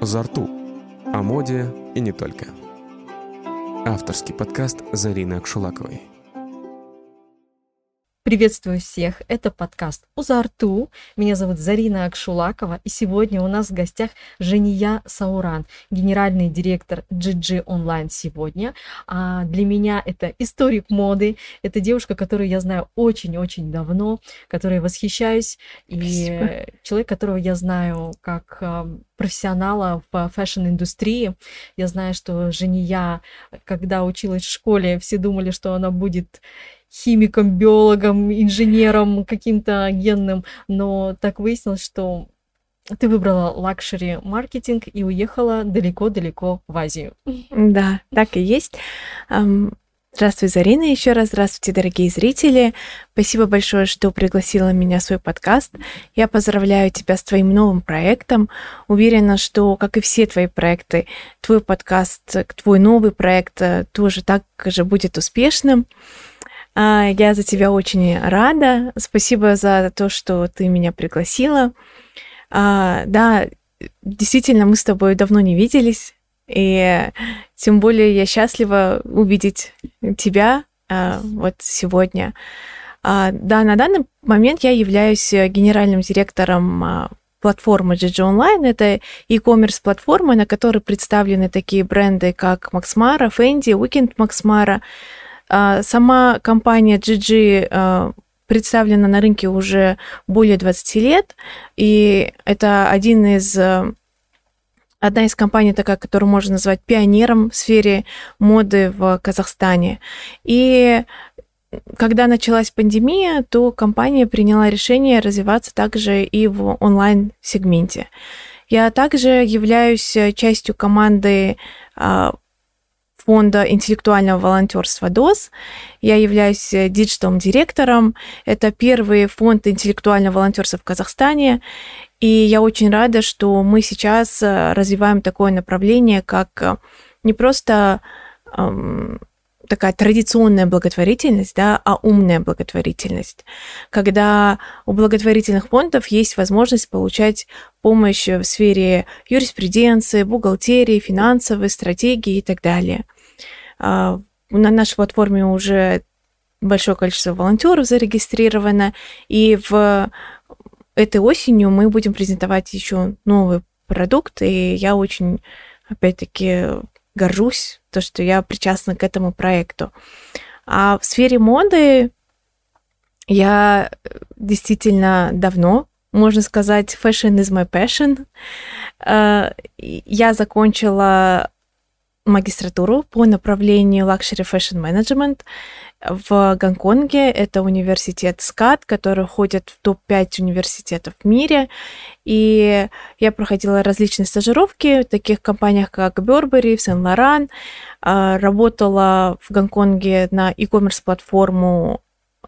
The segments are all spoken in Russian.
Зарту. О моде и не только. Авторский подкаст Зарины Акшулаковой. Приветствую всех, это подкаст «Узарту». Меня зовут Зарина Акшулакова, и сегодня у нас в гостях Жения Сауран, генеральный директор GG Online сегодня. А для меня это историк моды, это девушка, которую я знаю очень-очень давно, которой восхищаюсь, Спасибо. и человек, которого я знаю как профессионала в fashion-индустрии. Я знаю, что Жания, когда училась в школе, все думали, что она будет химиком, биологом, инженером каким-то генным, но так выяснилось, что ты выбрала luxury маркетинг и уехала далеко-далеко в Азию. Да, так и есть. Здравствуй, Зарина, еще раз здравствуйте, дорогие зрители. Спасибо большое, что пригласила меня в свой подкаст. Я поздравляю тебя с твоим новым проектом. Уверена, что, как и все твои проекты, твой подкаст, твой новый проект э, тоже так же будет успешным. А, я за тебя очень рада. Спасибо за то, что ты меня пригласила. А, да, действительно, мы с тобой давно не виделись. И тем более я счастлива увидеть тебя а, вот сегодня. Да, на данный момент я являюсь генеральным директором платформы GG Online. Это e-commerce платформа, на которой представлены такие бренды, как Максмара, Фэнди, Weekend Максмара. Сама компания GG представлена на рынке уже более 20 лет, и это один из одна из компаний такая, которую можно назвать пионером в сфере моды в Казахстане. И когда началась пандемия, то компания приняла решение развиваться также и в онлайн-сегменте. Я также являюсь частью команды а, фонда интеллектуального волонтерства ДОС. Я являюсь digital-директором. Это первый фонд интеллектуального волонтерства в Казахстане. И я очень рада, что мы сейчас э, развиваем такое направление, как э, не просто эм, такая традиционная благотворительность, да, а умная благотворительность, когда у благотворительных фондов есть возможность получать помощь в сфере юриспруденции, бухгалтерии, финансовой стратегии и так далее. А, на нашей платформе уже большое количество волонтеров зарегистрировано, и в этой осенью мы будем презентовать еще новый продукт, и я очень, опять-таки, горжусь, то, что я причастна к этому проекту. А в сфере моды я действительно давно, можно сказать, fashion is my passion. Э, я закончила магистратуру по направлению Luxury Fashion Management в Гонконге. Это университет СКАТ, который входит в топ-5 университетов в мире. И я проходила различные стажировки в таких компаниях, как Burberry, Saint-Laurent. А, работала в Гонконге на e-commerce платформу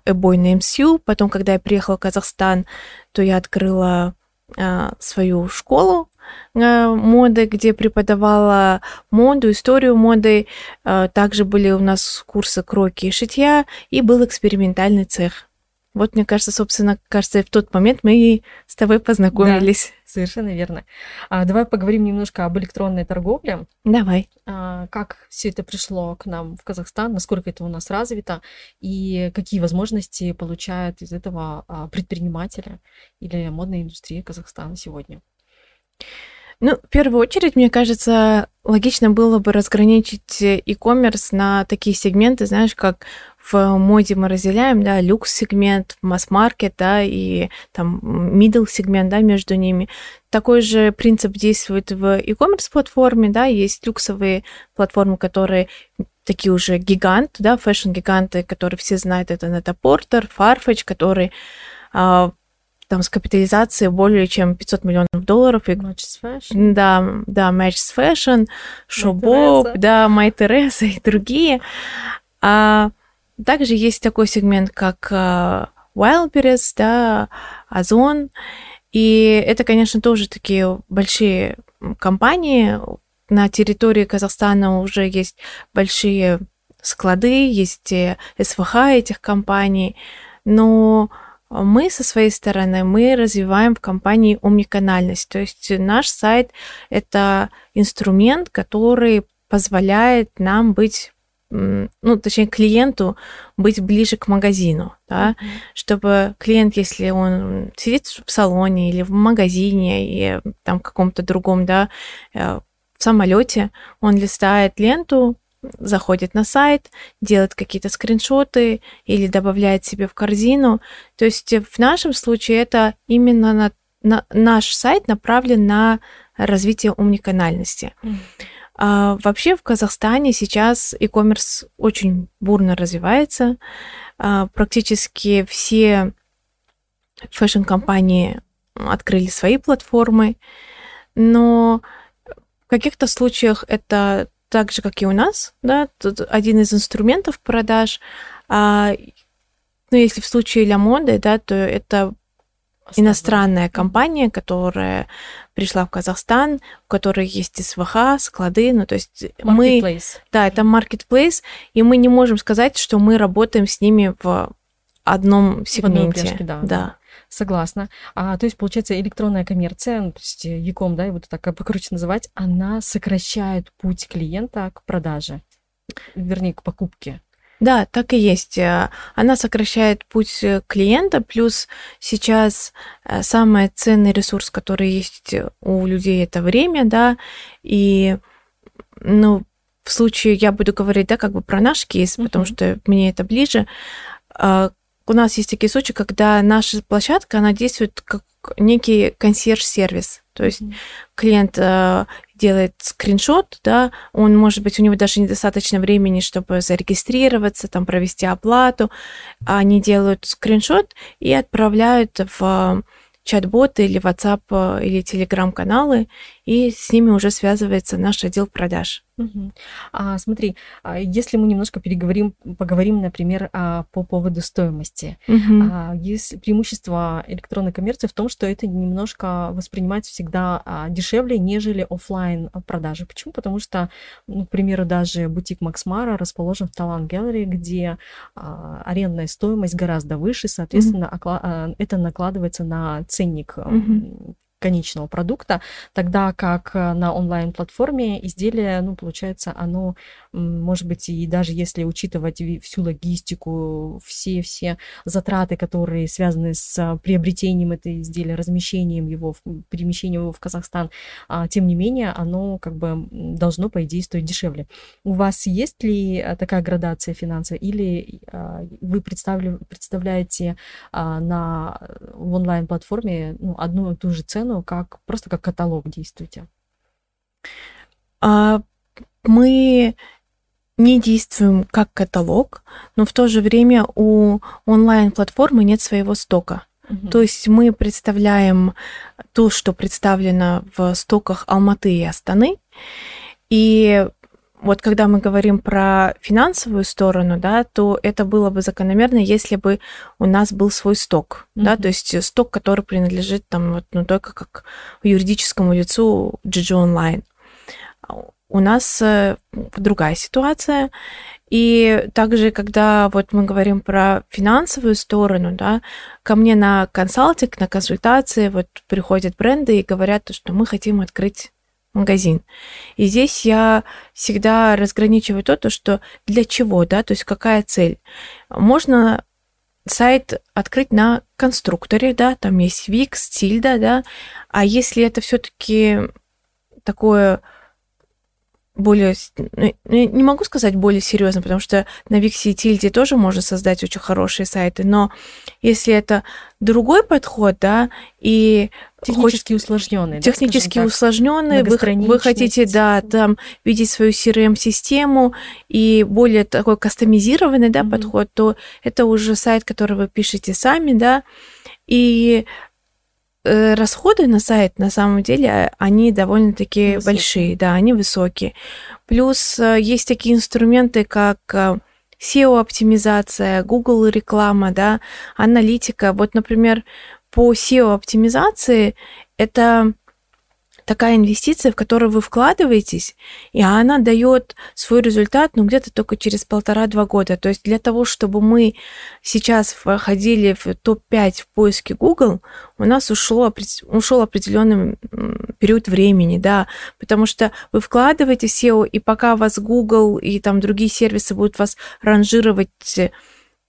Eboy Names Потом, когда я приехала в Казахстан, то я открыла а, свою школу моды, где преподавала моду, историю моды. Э, также были у нас курсы кроки и шитья, и был экспериментальный цех. Вот, мне кажется, собственно, кажется, в тот момент мы и с тобой познакомились. Да, совершенно верно. А, давай поговорим немножко об электронной торговле. Давай. А, как все это пришло к нам в Казахстан, насколько это у нас развито, и какие возможности получают из этого а, предприниматели или модная индустрия Казахстана сегодня? Ну, в первую очередь, мне кажется, логично было бы разграничить e-commerce на такие сегменты, знаешь, как в моде мы разделяем, да, люкс-сегмент, масс-маркет, да, и там middle сегмент, да, между ними. Такой же принцип действует в e-commerce платформе, да, есть люксовые платформы, которые такие уже гиганты, да, fashion-гиганты, которые все знают, это Net Porter, Farfetch, которые а, там с капитализацией более чем 500 миллионов долларов. И, Matches Fashion. Да, да, Matches Fashion, Showbob, да, My Teresa и другие. А также есть такой сегмент, как uh, Wildberries, да, Озон. И это, конечно, тоже такие большие компании. На территории Казахстана уже есть большие склады, есть СВХ этих компаний. Но мы со своей стороны, мы развиваем в компании омниканальность. То есть наш сайт — это инструмент, который позволяет нам быть ну, точнее, клиенту быть ближе к магазину, да, mm-hmm. чтобы клиент, если он сидит в салоне или в магазине и там каком-то другом, да, э, в самолете, он листает ленту, заходит на сайт, делает какие-то скриншоты или добавляет себе в корзину. То есть в нашем случае это именно на, на наш сайт направлен на развитие умниканальности. Mm. А, вообще в Казахстане сейчас e-commerce очень бурно развивается. А, практически все fashion-компании открыли свои платформы, но в каких-то случаях это так же, как и у нас, да, тут один из инструментов продаж. А, ну, если в случае Ламоды, да, то это иностранная компания, которая пришла в Казахстан, у которой есть СВХ, склады, ну то есть мы... Да, это marketplace, и мы не можем сказать, что мы работаем с ними в одном сегменте. В упряжке, да, да. Согласна. А, то есть, получается, электронная коммерция, ну, то есть Яком, да, его так покруче называть, она сокращает путь клиента к продаже, вернее, к покупке. Да, так и есть. Э, она сокращает путь э, клиента, плюс сейчас э, самый ценный ресурс, который есть у людей, это время, да, и, ну, в случае, я буду говорить, да, как бы про наш кейс, uh-huh. потому что мне это ближе, у нас есть такие случаи, когда наша площадка, она действует как некий консьерж-сервис. То есть mm-hmm. клиент э, делает скриншот, да, он, может быть, у него даже недостаточно времени, чтобы зарегистрироваться, там, провести оплату. Они делают скриншот и отправляют в чат-боты или WhatsApp э, или Telegram каналы, и с ними уже связывается наш отдел продаж. Угу. А, смотри, а если мы немножко переговорим, поговорим, например, а, по поводу стоимости. Угу. А, есть преимущество электронной коммерции в том, что это немножко воспринимается всегда а, дешевле, нежели офлайн продажи. Почему? Потому что, ну, к примеру, даже бутик Максмара расположен в Талант Gallery, где а, арендная стоимость гораздо выше, соответственно, угу. это накладывается на ценник угу конечного продукта, тогда как э, на онлайн-платформе изделие, ну, получается, оно, может быть, и даже если учитывать всю логистику, все-все затраты, которые связаны с приобретением этого изделия, размещением его, перемещением его в Казахстан, а, тем не менее, оно как бы должно, по идее, стоить дешевле. У вас есть ли э, такая градация финансов, или а, вы представляете а, на, онлайн-платформе ну, одну и ту же цену, цену, как просто как каталог действуете? А, мы не действуем как каталог, но в то же время у онлайн-платформы нет своего стока. Угу. То есть мы представляем то, что представлено в стоках Алматы и Астаны, и вот когда мы говорим про финансовую сторону, да, то это было бы закономерно, если бы у нас был свой сток, mm-hmm. да, то есть сток, который принадлежит там вот, ну, только как юридическому лицу GG Online. У нас э, другая ситуация, и также, когда вот мы говорим про финансовую сторону, да, ко мне на консалтинг, на консультации вот приходят бренды и говорят, что мы хотим открыть магазин. И здесь я всегда разграничиваю то, то, что для чего, да, то есть какая цель. Можно сайт открыть на конструкторе, да, там есть Wix, Tilda, да, а если это все-таки такое более, ну, не могу сказать более серьезно, потому что на Виксе и Тильде тоже можно создать очень хорошие сайты, но если это другой подход, да, и технически хоч... усложненный, технически да, усложненный, вы, вы хотите, да, там видеть свою CRM-систему и более такой кастомизированный, да, mm-hmm. подход, то это уже сайт, который вы пишете сами, да, и расходы на сайт на самом деле они довольно-таки высокие. большие, да, они высокие. Плюс э, есть такие инструменты, как э, SEO-оптимизация, Google реклама, да, аналитика. Вот, например, по SEO-оптимизации это такая инвестиция, в которую вы вкладываетесь, и она дает свой результат, ну, где-то только через полтора-два года. То есть для того, чтобы мы сейчас входили в топ-5 в поиске Google, у нас ушло, ушел определенный период времени, да, потому что вы вкладываете SEO, и пока вас Google и там другие сервисы будут вас ранжировать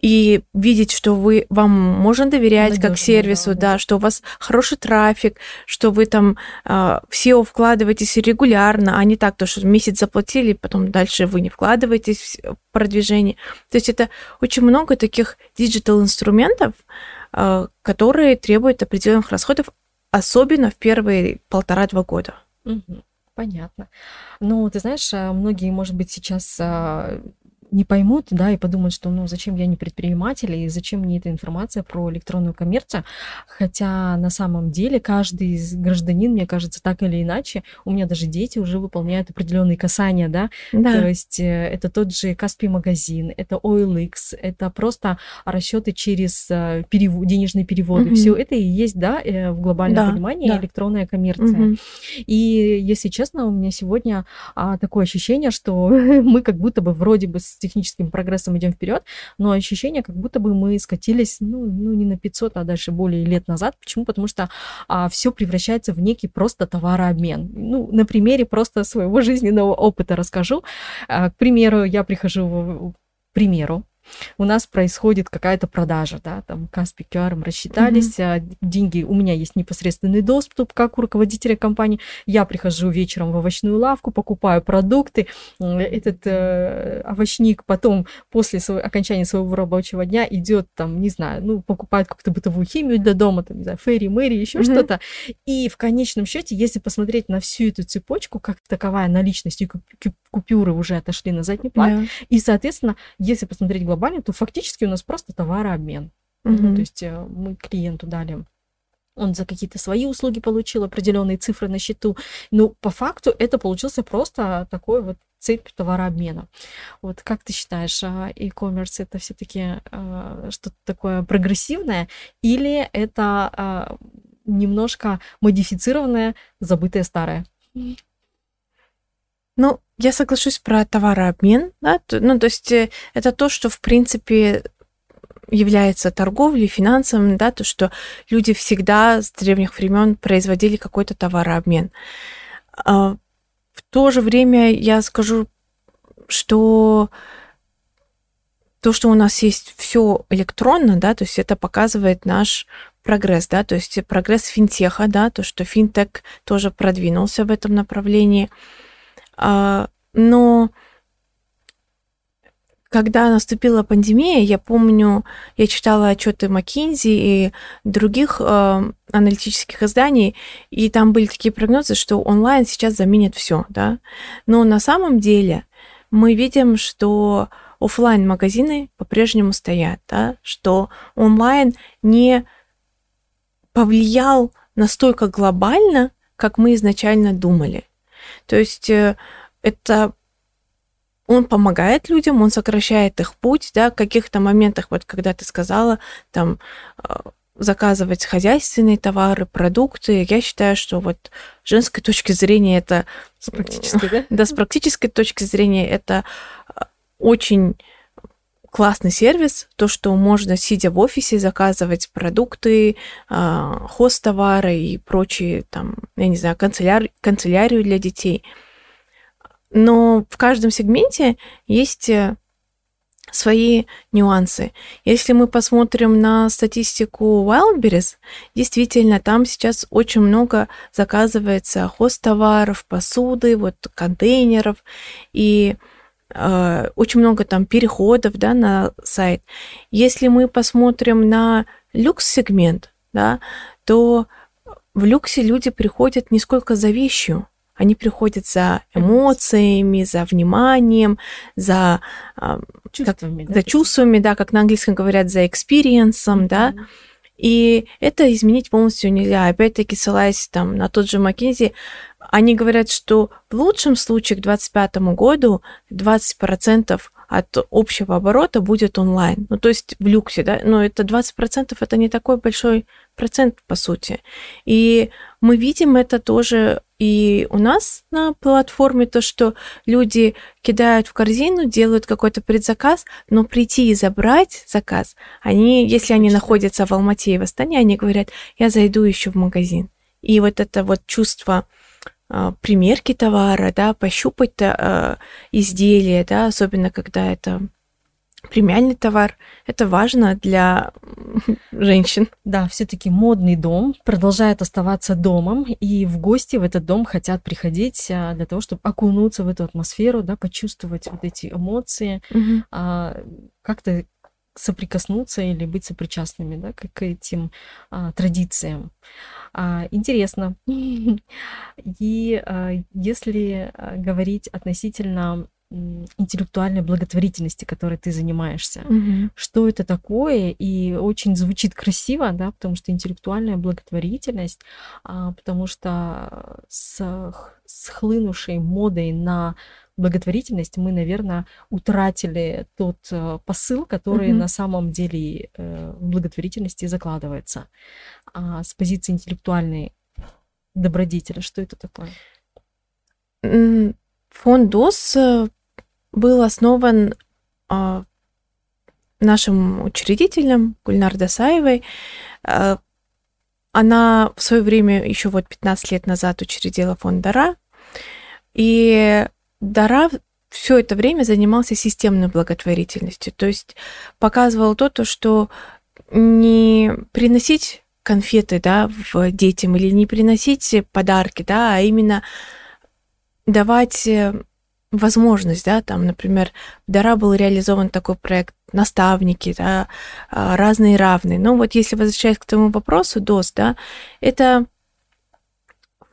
и видеть, что вы вам можно доверять Надежно, как сервису, да, да, что у вас хороший трафик, что вы там э, в SEO вкладываетесь регулярно, а не так, то, что месяц заплатили, потом дальше вы не вкладываетесь в продвижение. То есть это очень много таких digital инструментов, э, которые требуют определенных расходов, особенно в первые полтора-два года. Угу. Понятно. Ну, ты знаешь, а, многие, может быть, сейчас а, не поймут, да, и подумают, что, ну, зачем я не предприниматель, и зачем мне эта информация про электронную коммерцию, хотя на самом деле каждый из гражданин, мне кажется, так или иначе, у меня даже дети уже выполняют определенные касания, да, да. то есть э, это тот же Каспий магазин, это OLX, это просто расчеты через э, перев... денежные переводы, угу. все это и есть, да, э, в глобальном да, понимании да. электронная коммерция. Угу. И если честно, у меня сегодня а, такое ощущение, что мы как будто бы вроде бы с техническим прогрессом идем вперед, но ощущение, как будто бы мы скатились, ну, ну не на 500, а дальше более лет назад. Почему? Потому что а, все превращается в некий просто товарообмен. Ну, на примере просто своего жизненного опыта расскажу. А, к примеру, я прихожу к примеру, у нас происходит какая-то продажа, да, там Каспи QR рассчитались, mm-hmm. деньги, у меня есть непосредственный доступ, как у руководителя компании, я прихожу вечером в овощную лавку, покупаю продукты, этот э, овощник потом после своего, окончания своего рабочего дня идет там, не знаю, ну, покупает какую-то бытовую химию для дома, там, не знаю, фэри, мэри, еще mm-hmm. что-то, и в конечном счете, если посмотреть на всю эту цепочку, как таковая наличность и купюры уже отошли на задний план, yeah. и, соответственно, если посмотреть глобально, то фактически у нас просто товарообмен. Mm-hmm. Ну, то есть э, мы клиенту дали он за какие-то свои услуги получил определенные цифры на счету. Но по факту это получился просто такой вот цепь товарообмена. Вот как ты считаешь, а, e-commerce это все-таки а, что-то такое прогрессивное или это а, немножко модифицированное, забытое старое? Ну, я соглашусь про товарообмен, да, ну, то есть э, это то, что, в принципе, является торговлей, финансовым, да, то, что люди всегда с древних времен производили какой-то товарообмен. А, в то же время я скажу, что то, что у нас есть все электронно, да, то есть это показывает наш прогресс, да, то есть прогресс финтеха, да, то, что финтех тоже продвинулся в этом направлении. А, но когда наступила пандемия, я помню, я читала отчеты McKinsey и других э, аналитических изданий, и там были такие прогнозы, что онлайн сейчас заменит все, да. Но на самом деле мы видим, что офлайн магазины по-прежнему стоят, да, что онлайн не повлиял настолько глобально, как мы изначально думали. То есть э, это он помогает людям, он сокращает их путь, да, в каких-то моментах, вот когда ты сказала, там, э, заказывать хозяйственные товары, продукты. Я считаю, что вот с женской точки зрения это... С практической, да? Да, с практической точки зрения это э, очень классный сервис, то, что можно, сидя в офисе, заказывать продукты, хост товары и прочие, там, я не знаю, канцеляр... канцелярию для детей – но в каждом сегменте есть э, свои нюансы. Если мы посмотрим на статистику Wildberries, действительно, там сейчас очень много заказывается хост-товаров, посуды, вот контейнеров, и э, очень много там переходов да, на сайт. Если мы посмотрим на люкс-сегмент, да, то в люксе люди приходят не сколько за вещью, они приходят за эмоциями, за вниманием, за чувствами, как, да, за чувствами, да, как на английском говорят, за experience ом, mm-hmm. да. И это изменить полностью нельзя. Опять-таки, ссылаясь там на тот же McKinsey, они говорят, что в лучшем случае к 2025 году 20% от общего оборота будет онлайн. Ну, то есть в люксе, да, но это 20% это не такой большой процент, по сути. И мы видим это тоже и у нас на платформе, то, что люди кидают в корзину, делают какой-то предзаказ, но прийти и забрать заказ, они, если они находятся в Алмате и в Астане, они говорят, я зайду еще в магазин. И вот это вот чувство примерки товара, да, пощупать э, изделие, да, особенно когда это премиальный товар. Это важно для женщин. Да, все-таки модный дом продолжает оставаться домом, и в гости в этот дом хотят приходить а, для того, чтобы окунуться в эту атмосферу, да, почувствовать вот эти эмоции, угу. как-то соприкоснуться или быть сопричастными да, к этим а, традициям. А, интересно. И а, если а, говорить относительно интеллектуальной благотворительности, которой ты занимаешься. Угу. Что это такое? И очень звучит красиво, да, потому что интеллектуальная благотворительность, а, потому что с схлынувшей модой на благотворительность мы, наверное, утратили тот э, посыл, который mm на самом деле э, в благотворительности закладывается. А с позиции интеллектуальной добродетели, что это такое? Фонд ДОС э, был основан э, нашим учредителем Гульнар Дасаевой. Она в свое время, еще вот 15 лет назад, учредила фонд Дара. И Дара все это время занимался системной благотворительностью. То есть показывал то, то что не приносить конфеты да, в детям или не приносить подарки, да, а именно давать э, возможность, да, там, например, в Дара был реализован такой проект наставники, да, а, разные равные. Но вот если возвращаясь к твоему вопросу, ДОС, да, это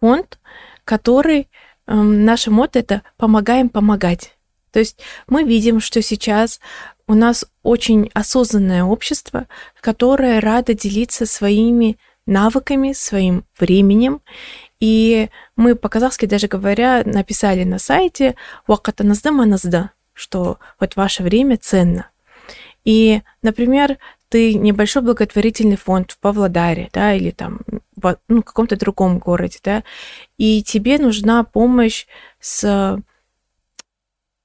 фонд, который наше мото это помогаем помогать. То есть мы видим, что сейчас у нас очень осознанное общество, которое радо делиться своими навыками, своим временем. И мы по-казахски даже говоря написали на сайте «Вакатаназда маназда», что вот ваше время ценно. И, например, ты небольшой благотворительный фонд в Павлодаре, да, или там в ну, каком-то другом городе, да, и тебе нужна помощь с,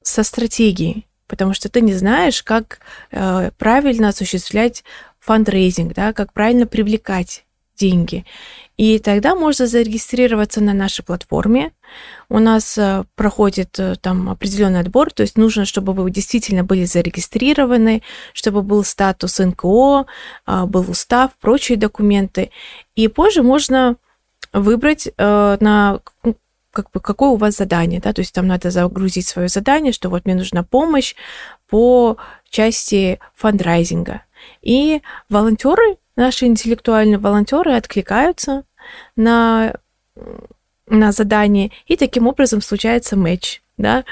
со стратегией, потому что ты не знаешь, как э, правильно осуществлять фандрейзинг, да, как правильно привлекать деньги. И тогда можно зарегистрироваться на нашей платформе. У нас э, проходит э, там определенный отбор, то есть нужно, чтобы вы действительно были зарегистрированы, чтобы был статус НКО, а, был устав, прочие документы. И позже можно выбрать э, на как бы, какое у вас задание, да, то есть там надо загрузить свое задание, что вот мне нужна помощь по части фандрайзинга. И волонтеры наши интеллектуальные волонтеры откликаются на, на задание, и таким образом случается матч. Да?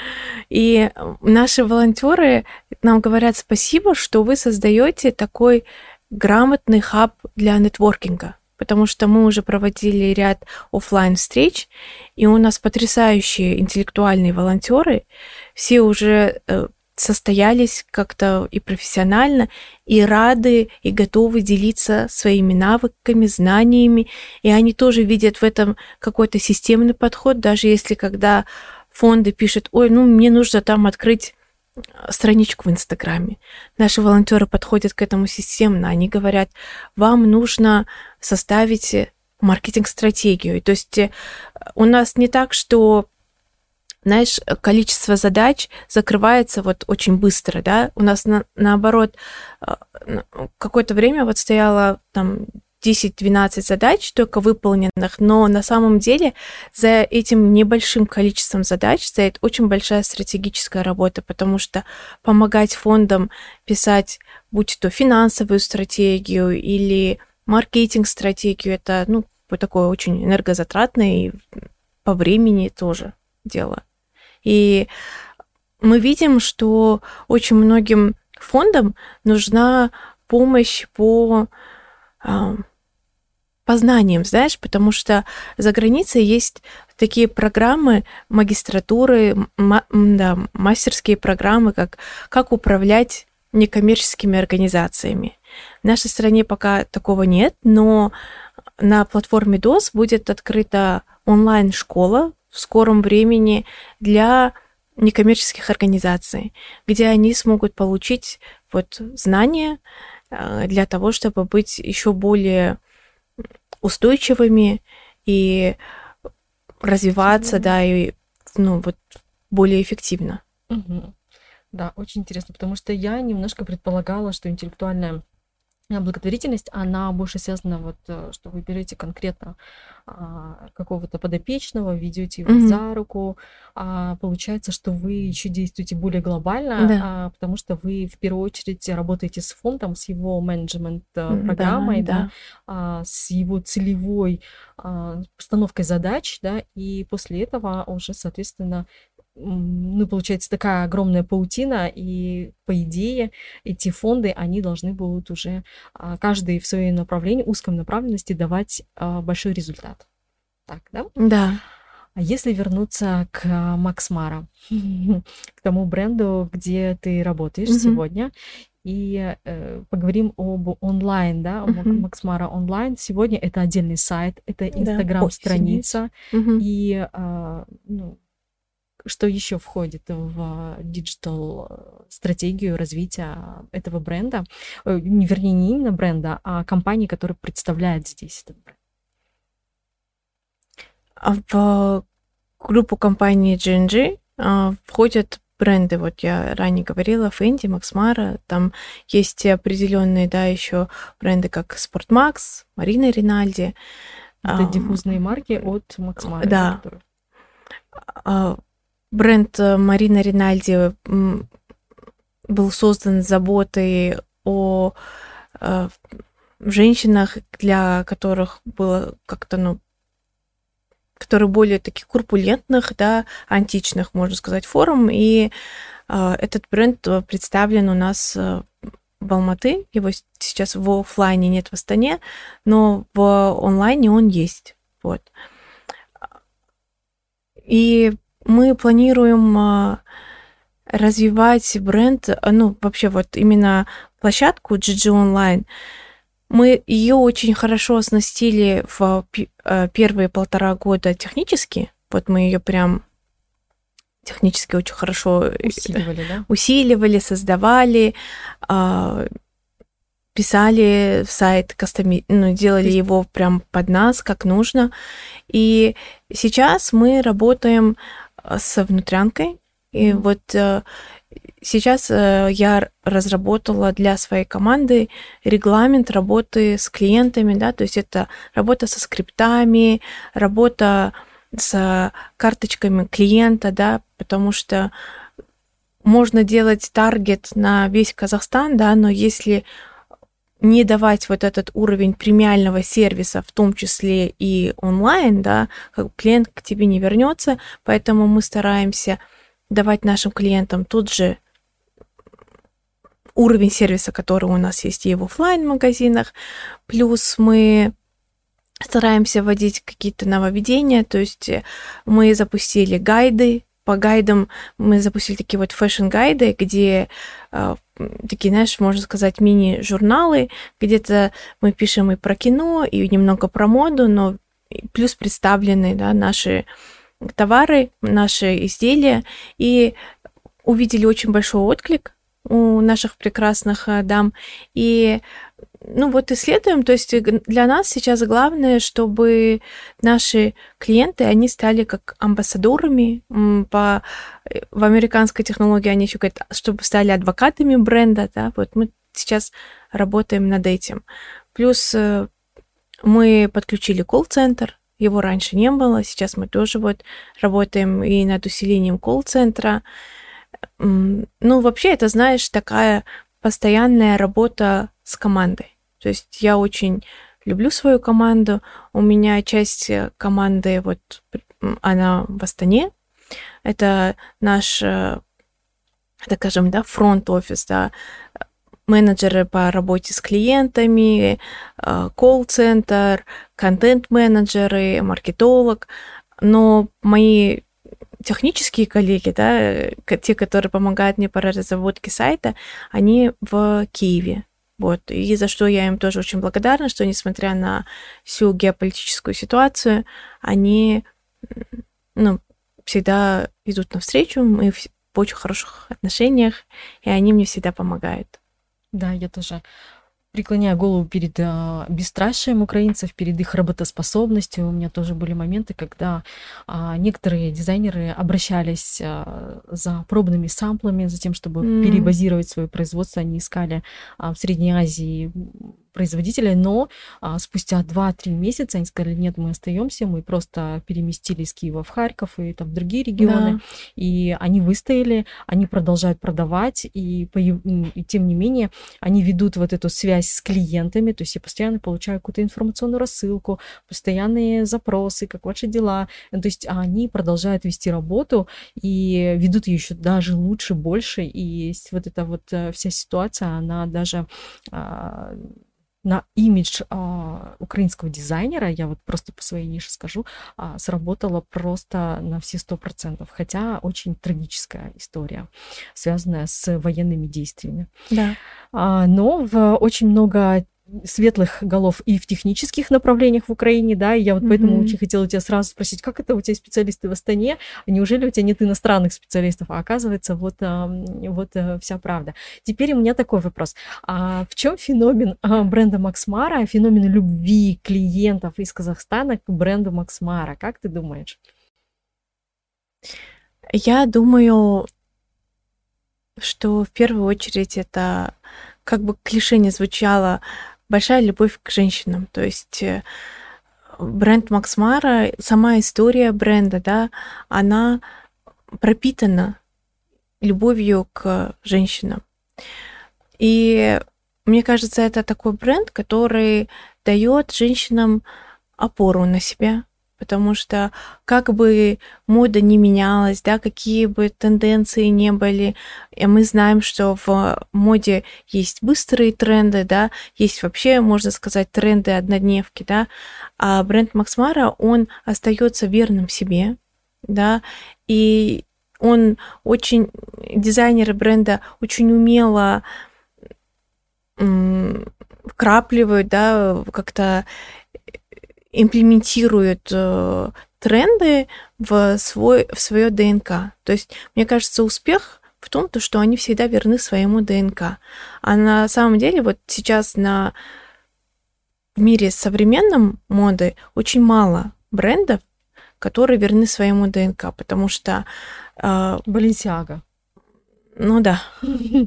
И наши волонтеры нам говорят спасибо, что вы создаете такой грамотный хаб для нетворкинга, потому что мы уже проводили ряд офлайн встреч, и у нас потрясающие интеллектуальные волонтеры, все уже э, состоялись как-то и профессионально, и рады, и готовы делиться своими навыками, знаниями, и они тоже видят в этом какой-то системный подход, даже если когда фонды пишут, ой, ну мне нужно там открыть а, страничку в Инстаграме. Наши волонтеры подходят к этому системно. Они говорят, вам нужно составить маркетинг-стратегию. То есть э, у нас не так, что знаешь, количество задач закрывается вот очень быстро, да. У нас на, наоборот э, какое-то время вот стояло там 10-12 задач только выполненных, но на самом деле за этим небольшим количеством задач стоит очень большая стратегическая работа, потому что помогать фондам писать, будь то финансовую стратегию или маркетинг-стратегию, это, ну, такое очень энергозатратное и по времени тоже дело. И мы видим, что очень многим фондам нужна помощь по, а, познанием, знаешь, потому что за границей есть такие программы магистратуры, ма- да, мастерские программы, как как управлять некоммерческими организациями. В нашей стране пока такого нет, но на платформе DOS будет открыта онлайн-школа в скором времени для некоммерческих организаций, где они смогут получить вот знания э, для того, чтобы быть еще более устойчивыми и развиваться, да, и ну вот более эффективно. Угу. Да, очень интересно, потому что я немножко предполагала, что интеллектуальная благотворительность, она больше связана вот, э, что вы берете конкретно а, какого-то подопечного, ведете его mm-hmm. за руку, а, получается, что вы еще действуете более глобально, да. а, потому что вы в первую очередь работаете с фондом, с его менеджмент э, программой, да, да. Да, а, с его целевой а, постановкой задач, да, и после этого уже, соответственно, ну, получается такая огромная паутина, и по идее эти фонды, они должны будут уже а, каждый в своем направлении, узком направленности давать а, большой результат. Так, да? Да. А если вернуться к Максмара, к тому бренду, где ты работаешь mm-hmm. сегодня, и э, поговорим об онлайн, да, uh-huh. Максмара онлайн. Сегодня это отдельный сайт, это Инстаграм-страница, да. uh-huh. и э, ну, что еще входит в digital э, стратегию развития этого бренда, э, не вернее не именно бренда, а компании, которая представляет здесь этот бренд? А в группу компании GNG а, входят бренды, вот я ранее говорила, Fendi, Max Mara, там есть определенные, да, еще бренды, как Sportmax, Marina Rinaldi. Это диффузные марки от Максмара. Да. Которые... Бренд э, Марина Ринальди был создан заботой о э, женщинах, для которых было как-то, ну, которые более таких курпулентных, да, античных, можно сказать, форм. И э, этот бренд представлен у нас в Алматы. Его сейчас в офлайне нет в Астане, но в онлайне он есть. Вот. И мы планируем а, развивать бренд, а, ну, вообще вот именно площадку GG Online. Мы ее очень хорошо оснастили в а, первые полтора года технически. Вот мы ее прям технически очень хорошо усиливали, да? усиливали создавали, писали в сайт, кастоми... ну, делали есть... его прям под нас, как нужно. И сейчас мы работаем с внутрянкой. И вот э, сейчас э, я разработала для своей команды регламент работы с клиентами, да, то есть это работа со скриптами, работа с карточками клиента, да, потому что можно делать таргет на весь Казахстан, да, но если не давать вот этот уровень премиального сервиса, в том числе и онлайн, да, как клиент к тебе не вернется, поэтому мы стараемся давать нашим клиентам тот же уровень сервиса, который у нас есть и в офлайн магазинах, плюс мы стараемся вводить какие-то нововведения, то есть мы запустили гайды, по гайдам мы запустили такие вот fashion-гайды, где э, такие, знаешь, можно сказать, мини-журналы. Где-то мы пишем и про кино, и немного про моду, но плюс представлены да, наши товары, наши изделия. И увидели очень большой отклик у наших прекрасных э, дам. И ну вот исследуем, то есть для нас сейчас главное, чтобы наши клиенты, они стали как амбассадорами по э, в американской технологии они еще говорят, чтобы стали адвокатами бренда, да, вот мы сейчас работаем над этим. Плюс э, мы подключили колл-центр, его раньше не было, сейчас мы тоже вот работаем и над усилением колл-центра. Ну, вообще, это, знаешь, такая постоянная работа с командой. То есть я очень люблю свою команду. У меня часть э, команды, вот она в Астане. Это наш, э, так скажем, да, фронт-офис, да. менеджеры по работе с клиентами, э, колл-центр, контент-менеджеры, маркетолог. Но мои технические коллеги, да, те, которые помогают мне по разработке сайта, они в Киеве. Вот. И за что я им тоже очень благодарна, что несмотря на всю геополитическую ситуацию, они ну, всегда идут навстречу, мы в очень хороших отношениях, и они мне всегда помогают. Да, я тоже преклоняя голову перед а, бесстрашием украинцев, перед их работоспособностью. У меня тоже были моменты, когда а, некоторые дизайнеры обращались а, за пробными самплами, за тем, чтобы mm. перебазировать свое производство. Они искали а, в Средней Азии производителя, но а, спустя 2-3 месяца они сказали, нет, мы остаемся, мы просто переместили из Киева в Харьков и там в другие регионы, да. и они выстояли, они продолжают продавать, и, и тем не менее они ведут вот эту связь с клиентами, то есть я постоянно получаю какую-то информационную рассылку, постоянные запросы, как ваши дела, то есть они продолжают вести работу и ведут ее еще даже лучше, больше, и вот эта вот э, вся ситуация, она даже а, на имидж а, украинского дизайнера, я вот просто по своей нише скажу, а, сработала просто на все сто процентов, хотя очень трагическая история, связанная с военными действиями. Да. А, но в очень много светлых голов и в технических направлениях в Украине, да, и я вот mm-hmm. поэтому очень хотела тебя сразу спросить, как это у тебя специалисты в Астане, неужели у тебя нет иностранных специалистов, а оказывается вот, вот э, вся правда. Теперь у меня такой вопрос, а в чем феномен а, бренда Максмара, феномен любви клиентов из Казахстана к бренду Максмара, как ты думаешь? Я думаю, что в первую очередь это как бы клише не звучало, большая любовь к женщинам. То есть э, бренд Макс Мара, сама история бренда, да, она пропитана любовью к женщинам. И мне кажется, это такой бренд, который дает женщинам опору на себя, потому что как бы мода не менялась, да, какие бы тенденции не были, и мы знаем, что в моде есть быстрые тренды, да, есть вообще, можно сказать, тренды однодневки, да, а бренд Максмара, он остается верным себе, да, и он очень, дизайнеры бренда очень умело вкрапливают, да, как-то имплементируют э, тренды в, свой, в свое ДНК. То есть, мне кажется, успех в том, то, что они всегда верны своему ДНК. А на самом деле вот сейчас на в мире современном моды очень мало брендов, которые верны своему ДНК, потому что... Э, Баленсиага. Ну да.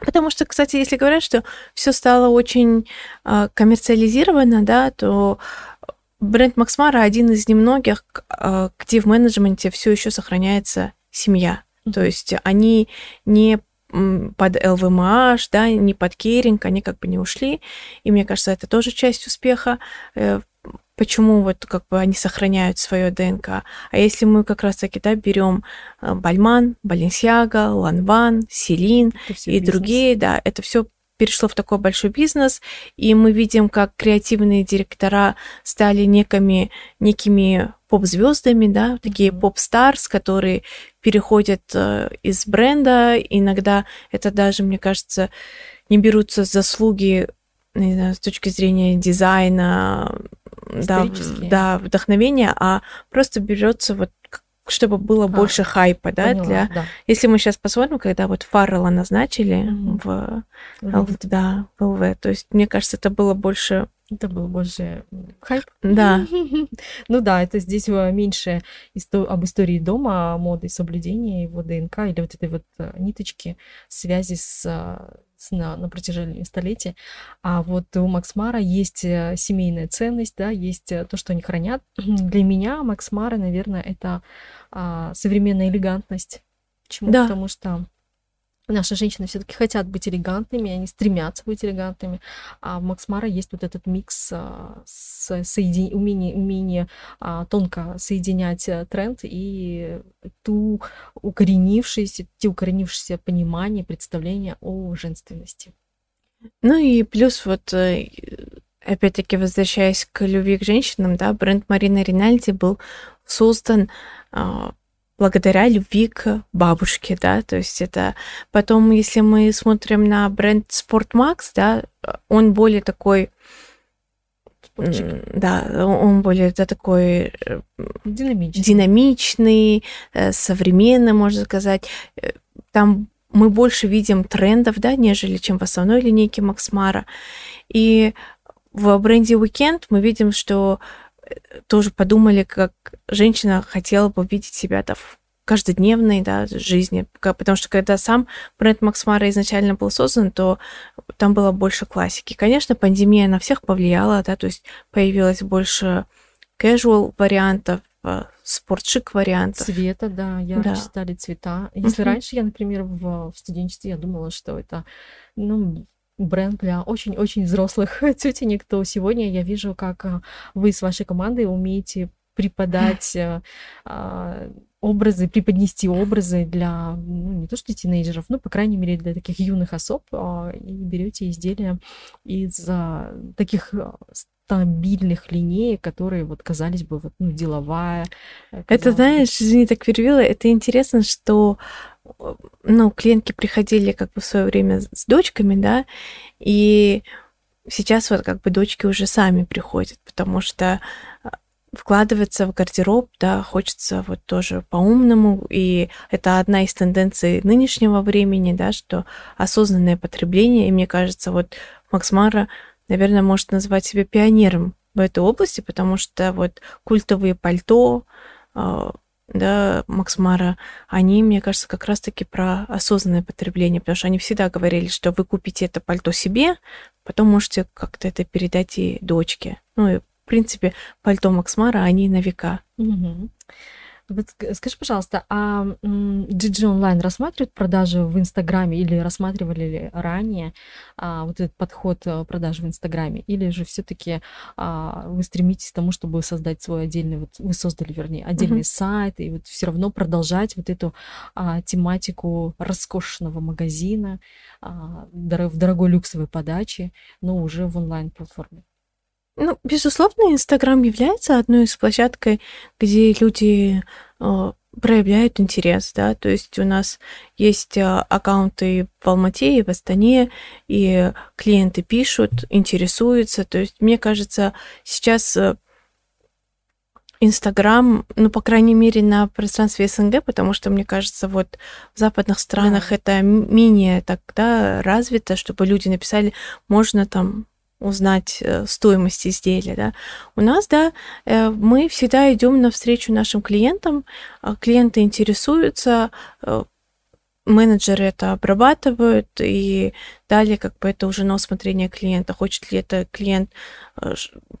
Потому что, кстати, если говорят, что все стало очень э, коммерциализировано, да, то бренд Максмара один из немногих, э, где в менеджменте все еще сохраняется семья. Mm-hmm. То есть они не под LVMH, да, не под Керинг, они как бы не ушли. И мне кажется, это тоже часть успеха. Э, почему вот как бы они сохраняют свое ДНК. А если мы как раз-таки да, берем э, Бальман, Баленсиага, Ланван, Селин и бизнес. другие, да, это все перешло в такой большой бизнес, и мы видим, как креативные директора стали некими, некими поп-звездами, да, такие поп-старс, которые переходят э, из бренда. Иногда это даже, мне кажется, не берутся заслуги не знаю, с точки зрения дизайна, да, да, вдохновения, а просто берется вот чтобы было а, больше хайпа, да, поняла, для... Да. Если мы сейчас посмотрим, когда вот Фаррелла назначили mm-hmm. в, в, да, в ЛВ, то есть, мне кажется, это было больше это был больше хайп. Да. ну да, это здесь меньше исто- об истории дома, моды, соблюдения его ДНК или вот этой вот э, ниточки связи с, с на, на протяжении столетия. А вот у Максмара есть э, семейная ценность, да, есть э, то, что они хранят. Для меня Максмара, наверное, это а, современная элегантность. Почему? Да. Потому что Наши женщины все-таки хотят быть элегантными, они стремятся быть элегантными. А в Макс Мара есть вот этот микс а, с соедин... умение, умение а, тонко соединять э, тренд и ту укоренившееся, те укоренившееся понимание, представление о женственности. Ну и плюс вот э, опять-таки возвращаясь к любви к женщинам, да, бренд Марина Ринальди был создан а, благодаря любви к бабушке, да, то есть это потом, если мы смотрим на бренд Sportmax, да, он более такой Спортчик. да, он более да, такой э, Динамичный. динамичный, э, современный, можно сказать. Э, Там мы больше видим трендов, да, нежели чем в основной линейке Максмара. И в бренде Weekend мы видим, что тоже подумали, как женщина хотела бы видеть себя да, в каждодневной да, жизни. Потому что когда сам бренд Максмара изначально был создан, то там было больше классики. Конечно, пандемия на всех повлияла, да, то есть появилось больше casual вариантов, э, спортшик вариантов. Цвета, да, ярче Да. стали цвета. Если Мгм. раньше я, например, в, в студенчестве я думала, что это, ну, бренд для очень-очень взрослых тетенек, то сегодня я вижу, как а, вы с вашей командой умеете преподать а, а, образы, преподнести образы для, ну, не то что тинейджеров, ну, по крайней мере, для таких юных особ, а, и берете изделия из таких стабильных линеек, которые вот казались бы вот, ну, деловая. э, Это, знаешь, извини, так перевела, это интересно, что э, ну, клиентки приходили как бы в свое время с дочками, да, и сейчас вот как бы дочки уже сами приходят, потому что э, вкладываться в гардероб, да, хочется вот тоже по-умному, и это одна из тенденций нынешнего времени, да, что осознанное потребление, и мне кажется, вот Макс Мара, наверное, может назвать себя пионером в этой области, потому что вот культовые пальто, а, да, Макс Мара, они, мне кажется, как раз-таки про осознанное потребление, потому что они всегда говорили, что вы купите это пальто себе, потом можете как-то это передать и дочке. Ну и, в принципе, пальто Макс Мара, они на века. Мгм. Скажи, пожалуйста, а GG Online рассматривает продажи в Инстаграме или рассматривали ли ранее а, вот этот подход а, продаж в Инстаграме? Или же все-таки вы стремитесь к тому, чтобы создать свой отдельный, вот вы создали, вернее, отдельный Мгм. сайт и вот все равно продолжать вот эту а, тематику роскошного магазина а, в дорогой люксовой подаче, но уже в онлайн-платформе? Ну, безусловно, Инстаграм является одной из площадкой, где люди э, проявляют интерес, да, то есть у нас есть э, аккаунты в Алмате и в Астане, и клиенты пишут, интересуются, то есть мне кажется, сейчас э, Инстаграм, ну, по крайней мере, на пространстве СНГ, потому что, мне кажется, вот в западных странах это м- менее так, да, развито, чтобы люди написали, можно там узнать э, стоимость изделия, да. У нас, да, э, мы всегда идем навстречу нашим клиентам, а клиенты интересуются, э, менеджеры это обрабатывают, и далее как бы это уже на усмотрение клиента, хочет ли это клиент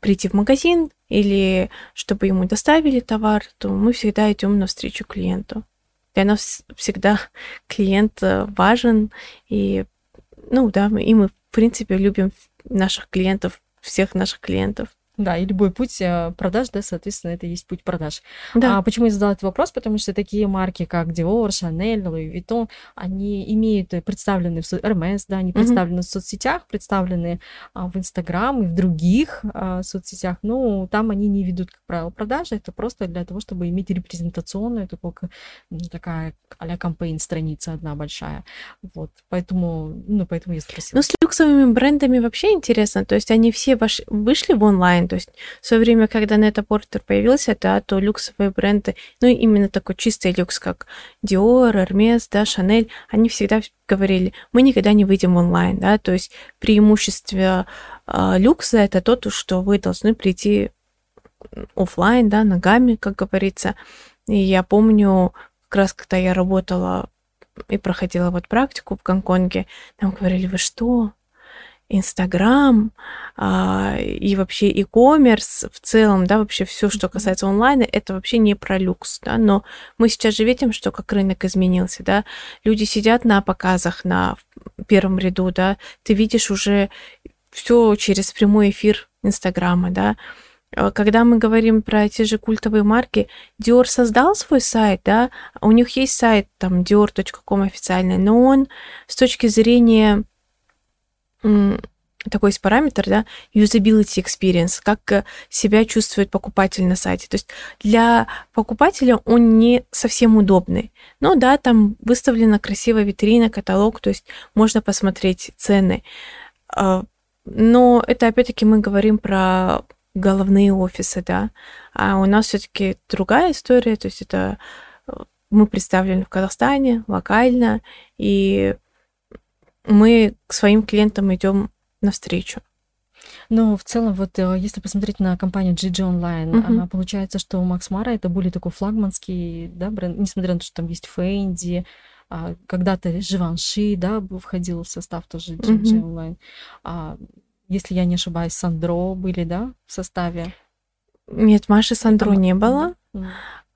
прийти в магазин или чтобы ему доставили товар, то мы всегда идем навстречу клиенту. Для нас всегда клиент важен, и, ну да, и мы, в принципе, любим наших клиентов, всех наших клиентов. Да, и любой путь э, продаж, да, соответственно, это и есть путь продаж. Да. А почему я задала этот вопрос? Потому что такие марки, как Dior, Chanel, Louis Vuitton, они имеют э, представлены в Hermes, да, они представлены в соцсетях, представлены а, в Instagram и в других а, соцсетях. Ну, там они не ведут, как правило, продажи. Это просто для того, чтобы иметь репрезентационную, такую, ну, такая а-ля кампейн страница одна большая. Вот, поэтому, ну, поэтому я спросила. Ну, с люксовыми брендами вообще интересно. То есть они все вош- вышли в онлайн. То есть в свое время, когда Нета Портер появился, да, то люксовые бренды, ну, именно такой чистый люкс, как Dior, Hermes, да, Chanel, они всегда говорили, мы никогда не выйдем онлайн, да, то есть преимущество а, люкса это то, то, что вы должны прийти оффлайн, да, ногами, как говорится. И я помню, как раз когда я работала и проходила вот практику в Гонконге, нам говорили, вы что, Инстаграм а, и вообще e-commerce в целом, да, вообще все, что касается онлайна, это вообще не про люкс, да, но мы сейчас же видим, что как рынок изменился, да, люди сидят на показах на первом ряду, да, ты видишь уже все через прямой эфир Инстаграма, да, А когда мы говорим про те же культовые марки, Dior создал свой сайт, да, у них есть сайт там dior.com официальный, но он с точки зрения такой есть параметр, да, usability experience, как э, себя чувствует покупатель на сайте. То есть для покупателя он не совсем удобный. Ну да, там выставлена красивая витрина, каталог, то есть можно посмотреть цены. А, но это опять-таки мы говорим про головные офисы, да. А у нас все-таки другая история, то есть это э, мы представлены в Казахстане локально, и мы к своим клиентам идем навстречу. Но в целом, вот э, если посмотреть на компанию GG Online, uh-huh. получается, что Макс Мара это более такой флагманский да, бренд, несмотря на то, что там есть Фэнди, а, когда-то Живанши, да, входил в состав тоже GG uh-huh. Online. А, если я не ошибаюсь, Сандро были, да, в составе? Нет, Маши Сандро это... не было. Uh-huh.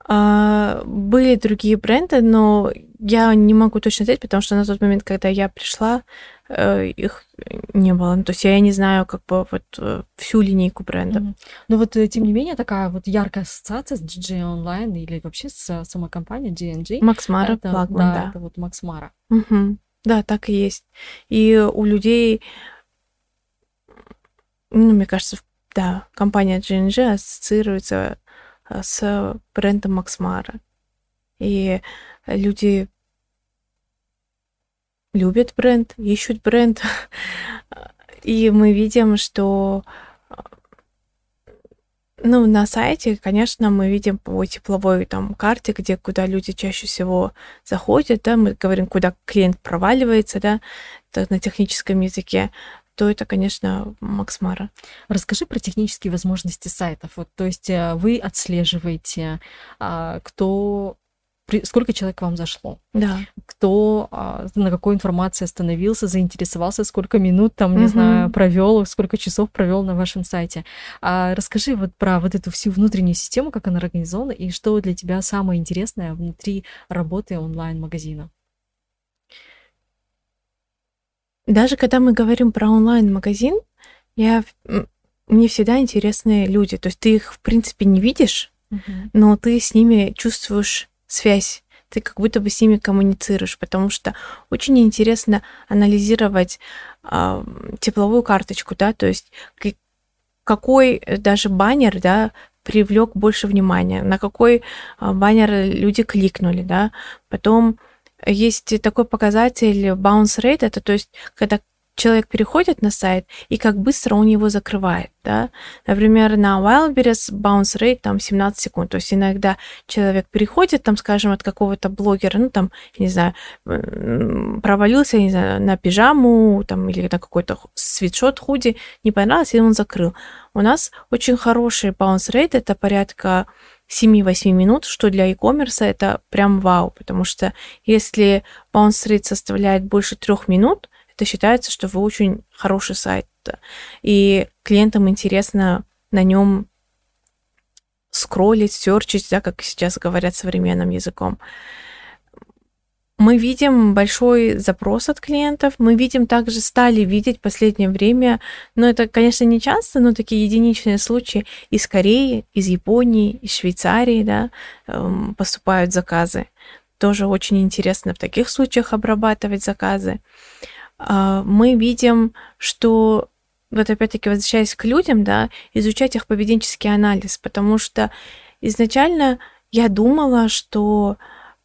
А, были другие бренды, но я не могу точно сказать, потому что на тот момент, когда я пришла, э, их не было. Ну, то есть я не знаю как бы вот э, всю линейку брендов. Mm-hmm. Но вот э, тем не менее такая вот яркая ассоциация с DJ Online или вообще с самой компанией GNG. Макс Мара, это, флагман, да, да. это вот Макс Мара. Угу. Да, так и есть. И у людей, ну, мне кажется, да, компания GNG ассоциируется с брендом Максмара. И люди любят бренд, ищут бренд. И мы видим, что ну, на сайте, конечно, мы видим по тепловой там карте, где куда люди чаще всего заходят, да, мы говорим, куда клиент проваливается, да, на техническом языке то это, конечно, Макс Мара. Расскажи про технические возможности сайтов. Вот, то есть э, вы отслеживаете, а, кто сколько человек к вам зашло, да. кто а, на какой информации остановился, заинтересовался, сколько минут там, не угу. знаю, провел, сколько часов провел на вашем сайте. А расскажи вот про вот эту всю внутреннюю систему, как она организована, и что для тебя самое интересное внутри работы онлайн-магазина. Даже когда мы говорим про онлайн-магазин, я, мне всегда интересны люди. То есть ты их, в принципе, не видишь, uh-huh. но ты с ними чувствуешь связь. Ты как будто бы с ними коммуницируешь, потому что очень интересно анализировать э, тепловую карточку, да, то есть какой даже баннер, да, привлек больше внимания, на какой э, баннер люди кликнули, да, потом есть такой показатель bounce rate, это то есть, когда человек переходит на сайт и как быстро он его закрывает, да. Например, на Wildberries bounce rate там 17 секунд, то есть иногда человек переходит, там, скажем, от какого-то блогера, ну, там, не знаю, провалился, не знаю, на пижаму, там, или на какой-то свитшот, худи, не понравилось, и он закрыл. У нас очень хороший bounce rate, это порядка 7-8 минут, что для e-commerce это прям вау, потому что если bounce rate составляет больше трех минут, это считается, что вы очень хороший сайт, и клиентам интересно на нем скроллить, серчить, да, как сейчас говорят современным языком. Мы видим большой запрос от клиентов, мы видим также, стали видеть в последнее время, но это, конечно, не часто, но такие единичные случаи из Кореи, из Японии, из Швейцарии, да, эм, поступают заказы. Тоже очень интересно в таких случаях обрабатывать заказы. А, мы видим, что вот опять-таки возвращаясь к людям, да, изучать их поведенческий анализ, потому что изначально я думала, что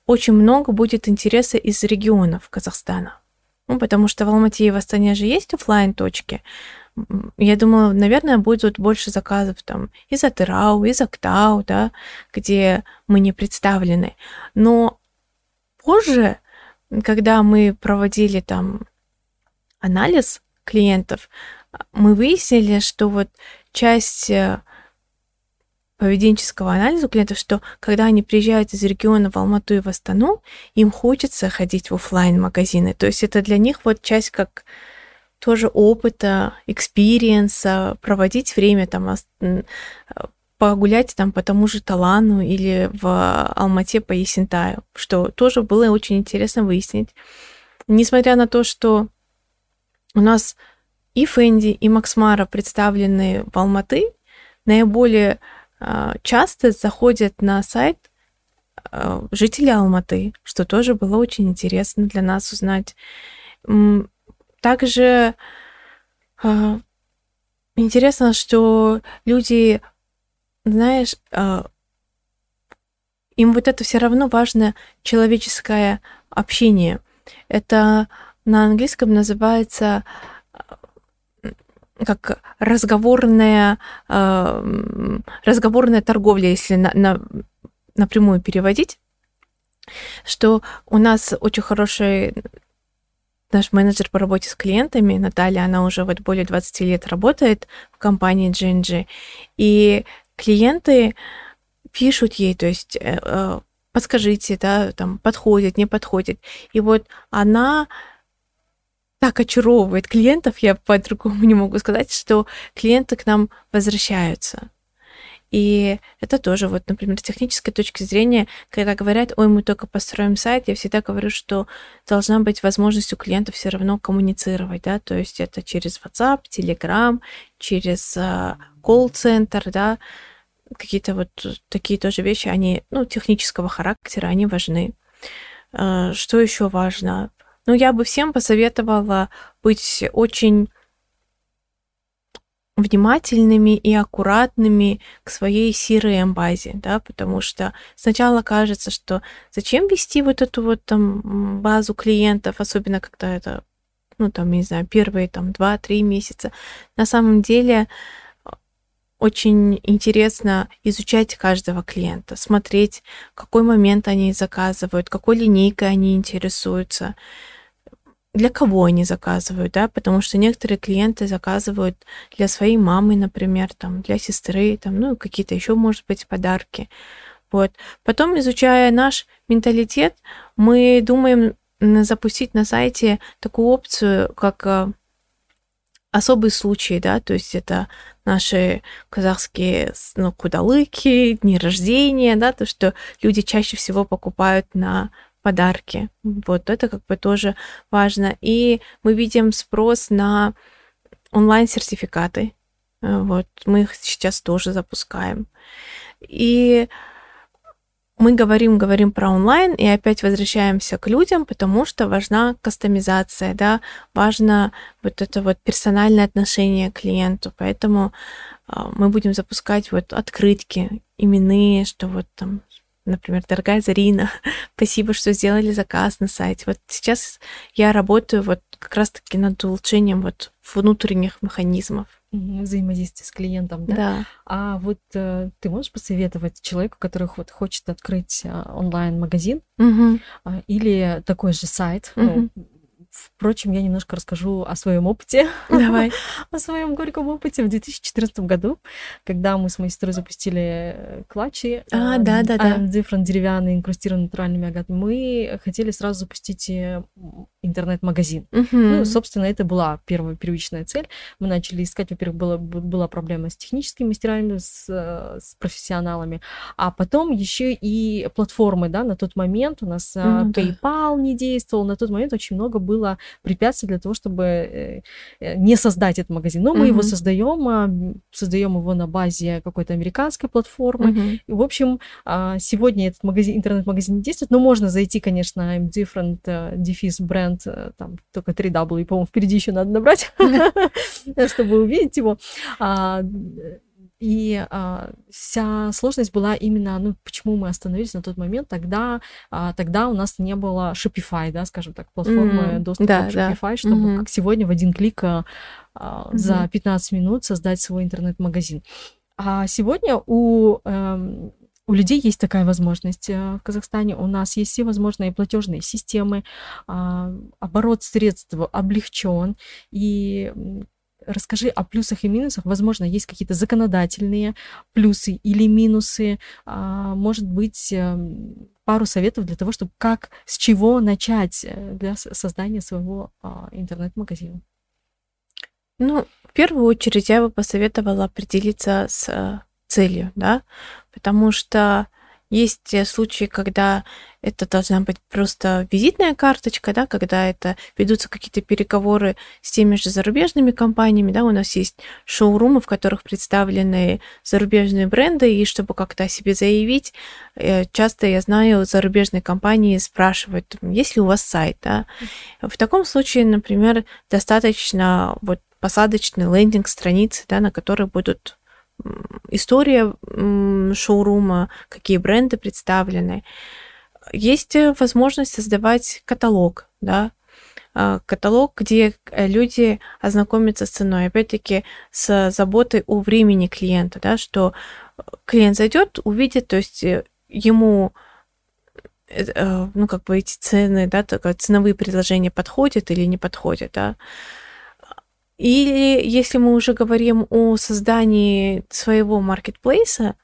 очень много будет интереса из регионов Казахстана. Ну, потому что в Алмате и в Астане же есть офлайн точки Я думала, наверное, будет больше заказов там из Атырау, из Актау, да, где мы не представлены. Но позже, когда мы проводили там анализ клиентов, мы выяснили, что вот часть э, поведенческого анализа клиентов, что когда они приезжают из региона в Алмату и в Астану, им хочется ходить в офлайн магазины То есть это для них вот часть как тоже опыта, experience а, проводить время там, погулять там по тому же Талану или в Алмате по Есентаю, что тоже было очень интересно выяснить. Несмотря на то, что у нас и Fendi, и Max Mara представлены в Алматы, наиболее а, часто заходят на сайт а, жители Алматы, что тоже было очень интересно для нас узнать. Также А, интересно, что люди, знаешь, а, им вот это все равно важно человеческое общение. Это на английском называется как разговорная, разговорная торговля, если на, на, напрямую переводить, что у нас очень хороший наш менеджер по работе с клиентами, Наталья, она уже вот более 20 лет работает в компании GNG, и клиенты пишут ей, то есть э, э, подскажите, да, там подходит, не подходит. И вот она так очаровывает клиентов, я по-другому не могу сказать, что клиенты к нам возвращаются. И это тоже, вот, например, с технической точки зрения, когда говорят, ой, мы только построим сайт, я всегда говорю, что должна быть возможность у клиента все равно коммуницировать, да, то есть это через WhatsApp, Telegram, через uh, колл-центр, да, какие-то вот такие тоже вещи, они, ну, технического характера, они важны. Uh, что еще важно? Ну, я бы всем посоветовала быть очень внимательными и аккуратными к своей CRM-базе, да, потому что сначала кажется, что зачем вести вот эту вот там базу клиентов, особенно когда это, ну, там, не знаю, первые там 2-3 месяца. На самом деле очень интересно изучать каждого клиента, смотреть, в какой момент они заказывают, какой линейкой они интересуются, для кого они заказывают, да, потому что некоторые клиенты заказывают для своей мамы, например, там, для сестры, там, ну, какие-то еще, может быть, подарки. Вот. Потом, изучая наш менталитет, мы думаем запустить на сайте такую опцию, как э, особые случаи, да, то есть это наши казахские ну, кудалыки, дни рождения, да, то, что люди чаще всего покупают на подарки. Вот это как бы тоже важно. И мы видим спрос на онлайн-сертификаты. Э, вот мы их сейчас тоже запускаем. И мы говорим, говорим про онлайн, и опять возвращаемся к людям, потому что важна кастомизация, да, важно вот это вот персональное отношение к клиенту, поэтому э, мы будем запускать вот открытки именные, что вот там например, дорогая Зарина, спасибо, что сделали заказ на сайте. Вот сейчас я работаю вот как раз-таки над улучшением вот внутренних механизмов. Взаимодействие с клиентом, да? Да. А вот э, ты можешь посоветовать человеку, который вот хочет открыть э, онлайн-магазин угу. э, или такой же сайт, угу. ну, Впрочем, я немножко расскажу о своем опыте. Давай. о своем горьком опыте в 2014 году, когда мы с моей сестрой запустили э, клатчи. А, да, да, да. Different деревянные, инкрустированные натуральными агатами. Мы хотели сразу запустить э, интернет-магазин. Угу. Ну, собственно, это была первая первичная цель. Мы начали искать, во-первых, была, была проблема с техническими мастерами, с, э, с профессионалами, а потом еще и платформы, да, на тот момент у нас ну, PayPal да. не действовал, на тот момент очень много было препятствий для того, чтобы э, э, не создать этот магазин. Но мы угу. его создаем, а, создаем его на базе какой-то американской платформы. Угу. И, в общем, а, сегодня этот магазин, интернет-магазин не действует, но можно зайти, конечно, I'm different, дефис бренд бренд, э, там только 3 W, по-моему, впереди еще надо набрать, чтобы увидеть его. А, и а, вся сложность была именно, ну, почему мы остановились на тот момент, тогда, а, тогда у нас не было Shopify, да, скажем так, платформы mm-hmm. доступа да, к Shopify, да. чтобы, mm-hmm. как сегодня, в один клик а, mm-hmm. за 15 минут создать свой интернет-магазин. А сегодня у эм, у людей есть такая возможность э, в Казахстане. У нас есть все возможные платежные системы, а, оборот средств облегчен. И расскажи о плюсах и минусах. Возможно, есть какие-то законодательные плюсы или минусы. А, может быть, эм, пару советов для того, чтобы как, с чего начать э, для создания своего а, интернет-магазина. Ну, в первую очередь я бы посоветовала определиться с э, целью, да, потому что есть случаи, когда это должна быть просто визитная карточка, да, когда это ведутся какие-то переговоры с теми же зарубежными компаниями, да, у нас есть шоурумы, в которых представлены зарубежные бренды, и чтобы как-то о себе заявить, э, часто я знаю, зарубежные компании спрашивают, есть ли у вас сайт, да. В таком случае, например, достаточно вот посадочные лендинг страницы, да, на которых будут история шоурума, какие бренды представлены. Есть э, возможность создавать каталог, да, а, каталог, где э, люди ознакомятся с ценой, опять-таки с заботой о времени клиента, да, что клиент зайдет, увидит, то есть э, ему ну, как бы эти цены, да, ценовые предложения подходят или не подходят, да, или если мы уже говорим о создании своего маркетплейса,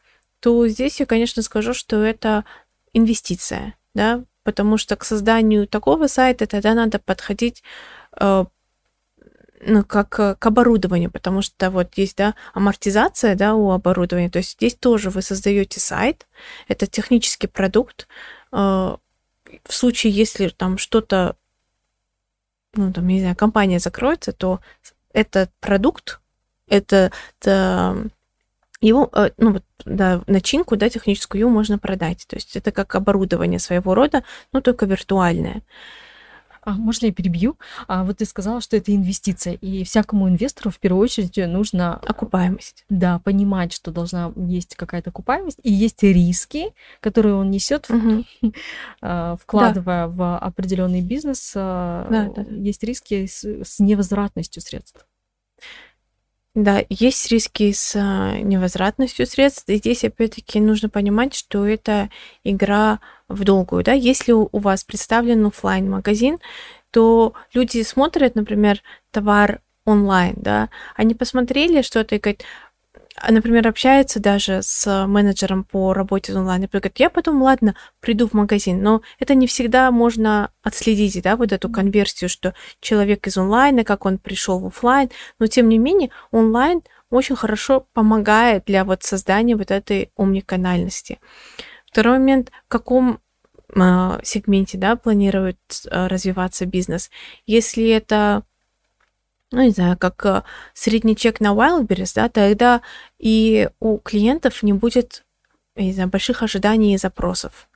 то здесь я, конечно, скажу, что это инвестиция, да, потому что к созданию такого сайта тогда надо подходить э, ну, как к оборудованию, потому что вот есть, да, амортизация, да, у оборудования, то есть здесь тоже вы создаете сайт, это технический продукт, э, в случае, если там что-то, ну, там, не знаю, компания закроется, то этот продукт, это, это его, э, ну, вот, да, начинку, да, техническую, можно продать. То есть это как оборудование своего рода, но только виртуальное. А, можно я перебью? А, вот ты сказала, что это инвестиция, и всякому инвестору в первую очередь нужно... Окупаемость. Да, понимать, что должна есть какая-то окупаемость, и есть риски, которые он несет, угу. вкладывая да. в определенный бизнес. А, да, да, да. Есть риски с, с невозвратностью средств. Да, есть риски с невозвратностью средств. И здесь, опять-таки, нужно понимать, что это игра в долгую. Да? Если у вас представлен офлайн магазин то люди смотрят, например, товар онлайн, да, они посмотрели что-то и говорят, а, например, общается даже с менеджером по работе онлайн, и говорит, я потом, ладно, приду в магазин, но это не всегда можно отследить, да, вот эту конверсию, что человек из онлайна, как он пришел в офлайн, но тем не менее онлайн очень хорошо помогает для вот создания вот этой омниканальности. Второй момент, в каком э, сегменте, да, планирует э, развиваться бизнес. Если это ну, не знаю, как э, средний чек на Wildberries, да, тогда и у клиентов не будет, не знаю, больших ожиданий и запросов.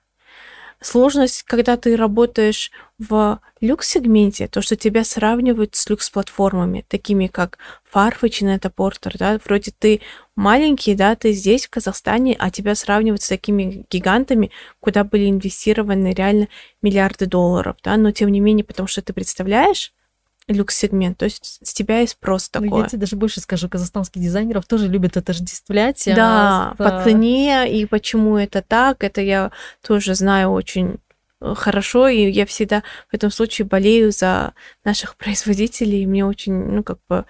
Сложность, когда ты работаешь в люкс-сегменте, то, что тебя сравнивают с люкс-платформами, такими как Farfetch и Net-a-Porter, да, вроде ты маленький, да, ты здесь, в Казахстане, а тебя сравнивают с такими гигантами, куда были инвестированы реально миллиарды долларов, да, но тем не менее, потому что ты представляешь, люкс-сегмент, то есть с тебя и спрос такой. Ну, я тебе даже больше скажу, казахстанских дизайнеров тоже любят отождествлять. Да, с... по цене и почему это так, это я тоже знаю очень э, хорошо, и я всегда в этом случае болею за наших производителей, и мне очень, ну, как бы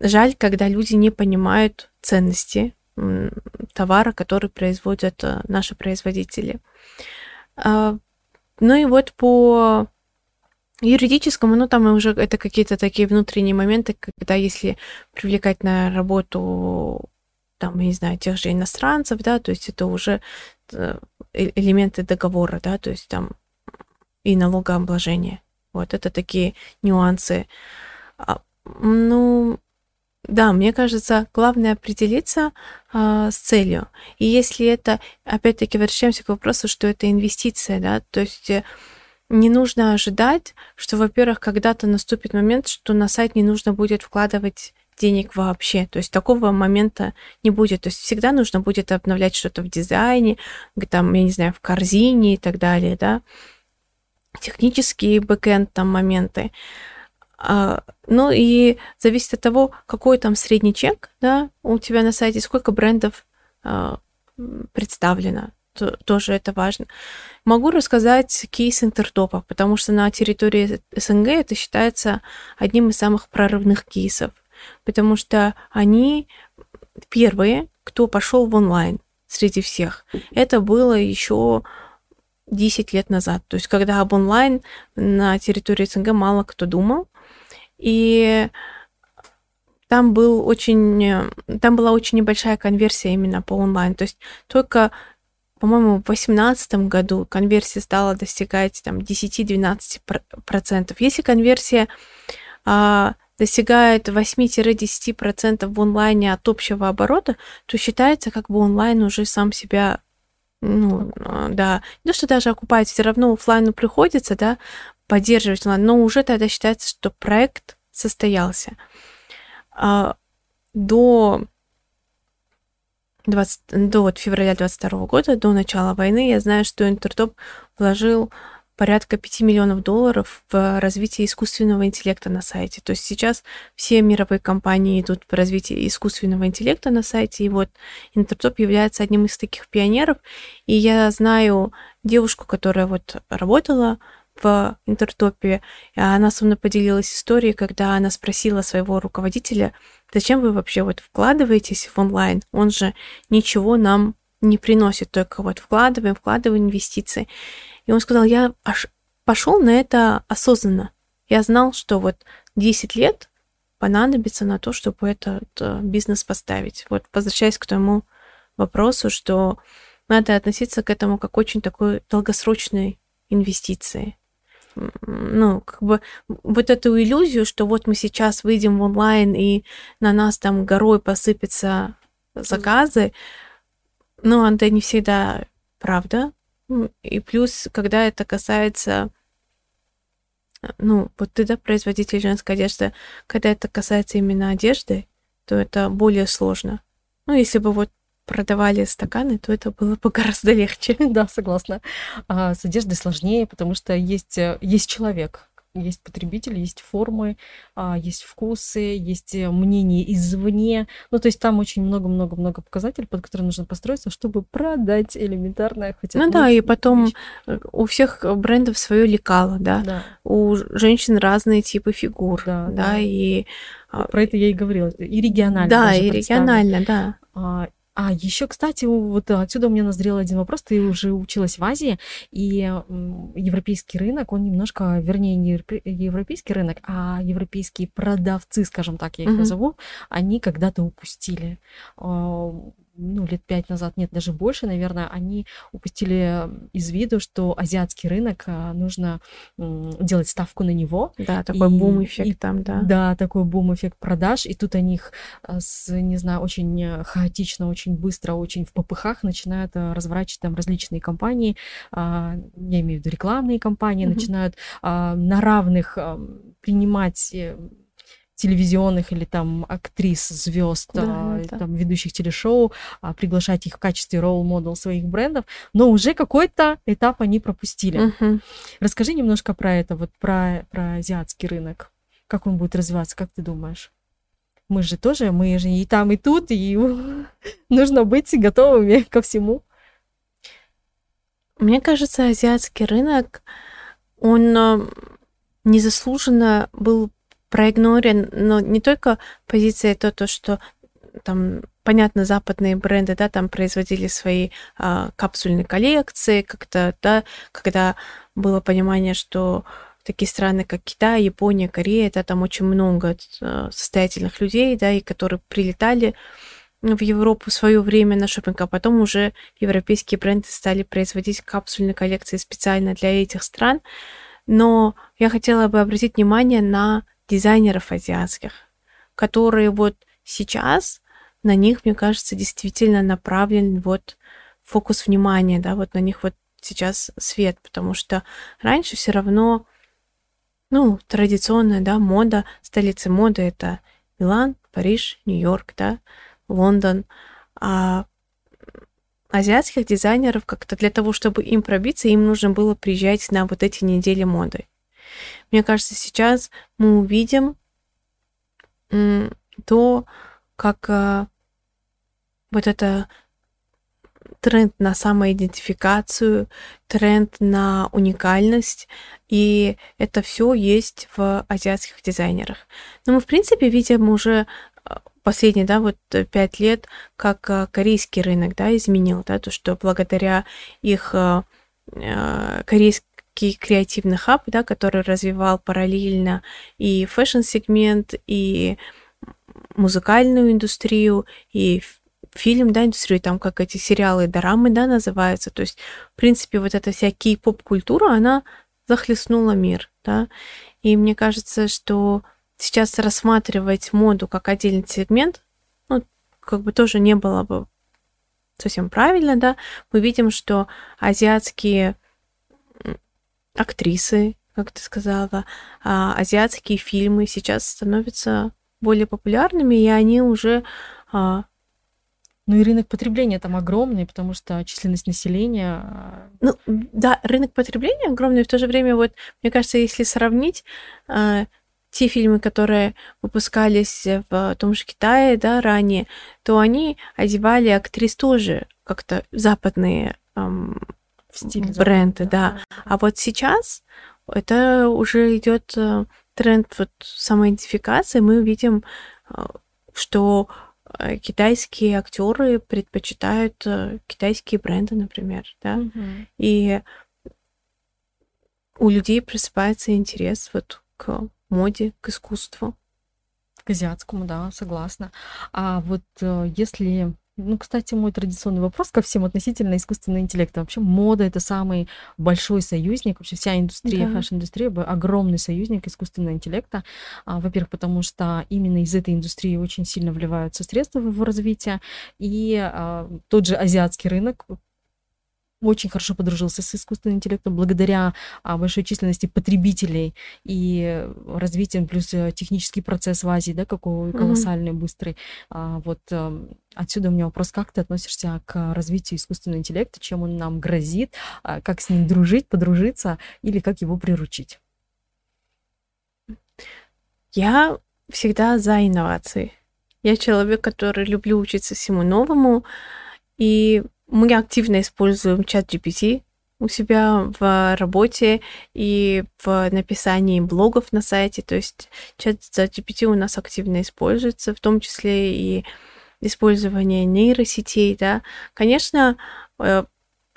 жаль, когда люди не понимают ценности товара, который производят э, наши производители. А, ну и вот по юридическому, ну, там уже это какие-то такие внутренние моменты, когда если привлекать на работу, там, не знаю, тех же иностранцев, да, то есть это уже э, э, элементы договора, да, то есть там и налогообложение. Вот это такие нюансы. А, ну, да, мне кажется, главное определиться а, с целью. И если это, опять-таки, возвращаемся к вопросу, что это инвестиция, да, то есть э, не нужно ожидать, что, во-первых, когда-то наступит момент, что на сайт не нужно будет вкладывать денег вообще. То есть такого момента не будет. То есть всегда нужно будет обновлять что-то в дизайне, там, я не знаю, в корзине и так далее, да. Технические бэкэнд там моменты. А, ну и зависит от того, какой там средний чек, да, у тебя на сайте, сколько брендов а, представлено тоже это важно. Могу рассказать кейс интертопа, потому что на территории СНГ это считается одним из самых прорывных кейсов, потому что они первые, кто пошел в онлайн среди всех. Это было еще 10 лет назад. То есть, когда об онлайн на территории СНГ мало кто думал. И там был очень, там была очень небольшая конверсия именно по онлайн. То есть только по-моему, в 2018 году конверсия стала достигать там 10-12%. Если конверсия а, достигает 8-10% в онлайне от общего оборота, то считается, как бы онлайн уже сам себя ну, да, не то, что даже окупает, все равно офлайну приходится, да, поддерживать онлайн, но уже тогда считается, что проект состоялся. а, до 20, до вот февраля 22 года, до начала войны, я знаю, что Интертоп вложил порядка 5 миллионов долларов в развитие искусственного интеллекта на сайте. То есть сейчас все мировые компании идут в развитие искусственного интеллекта на сайте, и вот Интертоп является одним из таких пионеров. И я знаю девушку, которая вот работала в Интертопе, она со мной поделилась историей, когда она спросила своего руководителя, зачем вы вообще вот вкладываетесь в онлайн? Он же ничего нам не приносит, только вот вкладываем, вкладываем инвестиции. И он сказал, я аж пошел на это осознанно. Я знал, что вот 10 лет понадобится на то, чтобы этот э, бизнес поставить. Вот возвращаясь к тому вопросу, что надо относиться к этому как очень такой долгосрочной инвестиции. Ну, как бы вот эту иллюзию, что вот мы сейчас выйдем в онлайн и на нас там горой посыпятся заказы, ну, это не всегда правда. И плюс, когда это касается ну, вот ты, да, производитель женской одежды, когда это касается именно одежды, то это более сложно. Ну, если бы вот продавали стаканы, то это было бы гораздо легче. Да, согласна. А с одеждой сложнее, потому что есть, э, есть человек, есть потребитель, есть формы, а, есть вкусы, есть э, мнение извне. Ну, то есть там очень много-много-много показателей, под которые нужно построиться, чтобы продать элементарное хоть Ну да, и потом вещь. Э, у всех брендов свое лекало, да? да. У женщин разные типы фигур, да, да, да. и... А, Про это я и говорила. И регионально. Да, и регионально, да. А, еще, кстати, вот отсюда у меня назрел один вопрос. Ты уже училась в Азии, и европейский рынок, он немножко, вернее, не европейский рынок, а европейские продавцы, скажем так, я их mm-hmm. назову, они когда-то упустили ну, лет пять назад, нет, даже больше, наверное, они упустили из виду, что азиатский рынок а, нужно делать ставку на него. Да, такой бум-эффект там, да. Да, такой бум-эффект продаж, и тут они их а, с, не знаю, очень хаотично, очень быстро, очень в попыхах начинают а, разворачивать там различные компании, я имею в виду рекламные компании, mm-hmm. начинают на равных принимать э, телевизионных или там актрис, звезд, да, а, да. там ведущих телешоу, а, приглашать их в качестве ролл-модел своих брендов, но уже какой-то этап они пропустили. Угу. Расскажи немножко про это, вот про, про азиатский рынок. Как он будет развиваться, как ты думаешь? Мы же тоже, мы же и там, и тут, и нужно быть готовыми ко всему. Мне кажется, азиатский рынок, он а, незаслуженно был проигнорен, но не только позиция то, то что там понятно, западные бренды, да, там производили свои а, капсульные коллекции, как-то, да, когда было понимание, что такие страны, как Китай, Япония, Корея, да, там очень много а, состоятельных людей, да, и которые прилетали в Европу в свое время на шопинг, а потом уже европейские бренды стали производить капсульные коллекции специально для этих стран. Но я хотела бы обратить внимание на дизайнеров азиатских, которые вот сейчас на них, мне кажется, действительно направлен вот фокус внимания, да, вот на них вот сейчас свет, потому что раньше все равно, ну, традиционная, да, мода, столицы моды это Милан, Париж, Нью-Йорк, да, Лондон, а азиатских дизайнеров как-то для того, чтобы им пробиться, им нужно было приезжать на вот эти недели моды. Мне кажется, сейчас мы увидим то, как а, вот это тренд на самоидентификацию, тренд на уникальность, и это все есть в азиатских дизайнерах. Но мы, в принципе, видим уже а, последние, да, вот пять лет, как корейский рынок, да, изменил, да, то, что благодаря их корейским креативный хаб, да, который развивал параллельно и fashion-сегмент, и музыкальную индустрию, и фильм, да, индустрию, там как эти сериалы, дорамы, да, называются. То есть, в принципе, вот эта вся кей-поп-культура, она захлестнула мир, да. И мне кажется, что сейчас рассматривать моду как отдельный сегмент, ну, как бы тоже не было бы совсем правильно, да. Мы видим, что азиатские актрисы, как ты сказала, а, азиатские фильмы сейчас становятся более популярными, и они уже а, ну и рынок потребления там огромный, потому что численность населения... А, ну да, рынок потребления огромный, в то же время вот, мне кажется, если сравнить те фильмы, которые выпускались в том же Китае, да, ранее, то они одевали актрис тоже как-то западные эм, стиль бренды, да. А вот сейчас это уже идет э, тренд вот самоидентификации. Мы видим, э, что Э, китайские актеры предпочитают китайские бренды, например, да, угу. и у людей просыпается интерес вот к моде, к искусству. К азиатскому, да, согласна. А вот если ну, кстати, мой традиционный вопрос ко всем относительно искусственного интеллекта. Вообще мода — это самый большой союзник, вообще вся индустрия, да. fashion-индустрия — огромный союзник искусственного интеллекта. А, во-первых, потому что именно из этой индустрии очень сильно вливаются средства в его развитие, и а, тот же азиатский рынок очень хорошо подружился с искусственным интеллектом благодаря а, большой численности потребителей и развитием плюс э, технический процесс в Азии, да, какой колоссальный, mm-hmm. быстрый. А, вот а, отсюда у меня вопрос, как ты относишься к развитию искусственного интеллекта, чем он нам грозит, а, как с ним дружить, подружиться или как его приручить? Я всегда за инновации. Я человек, который люблю учиться всему новому, и мы активно используем чат GPT у себя в работе и в написании блогов на сайте. То есть чат GPT у нас активно используется, в том числе и использование нейросетей, да. Конечно, э,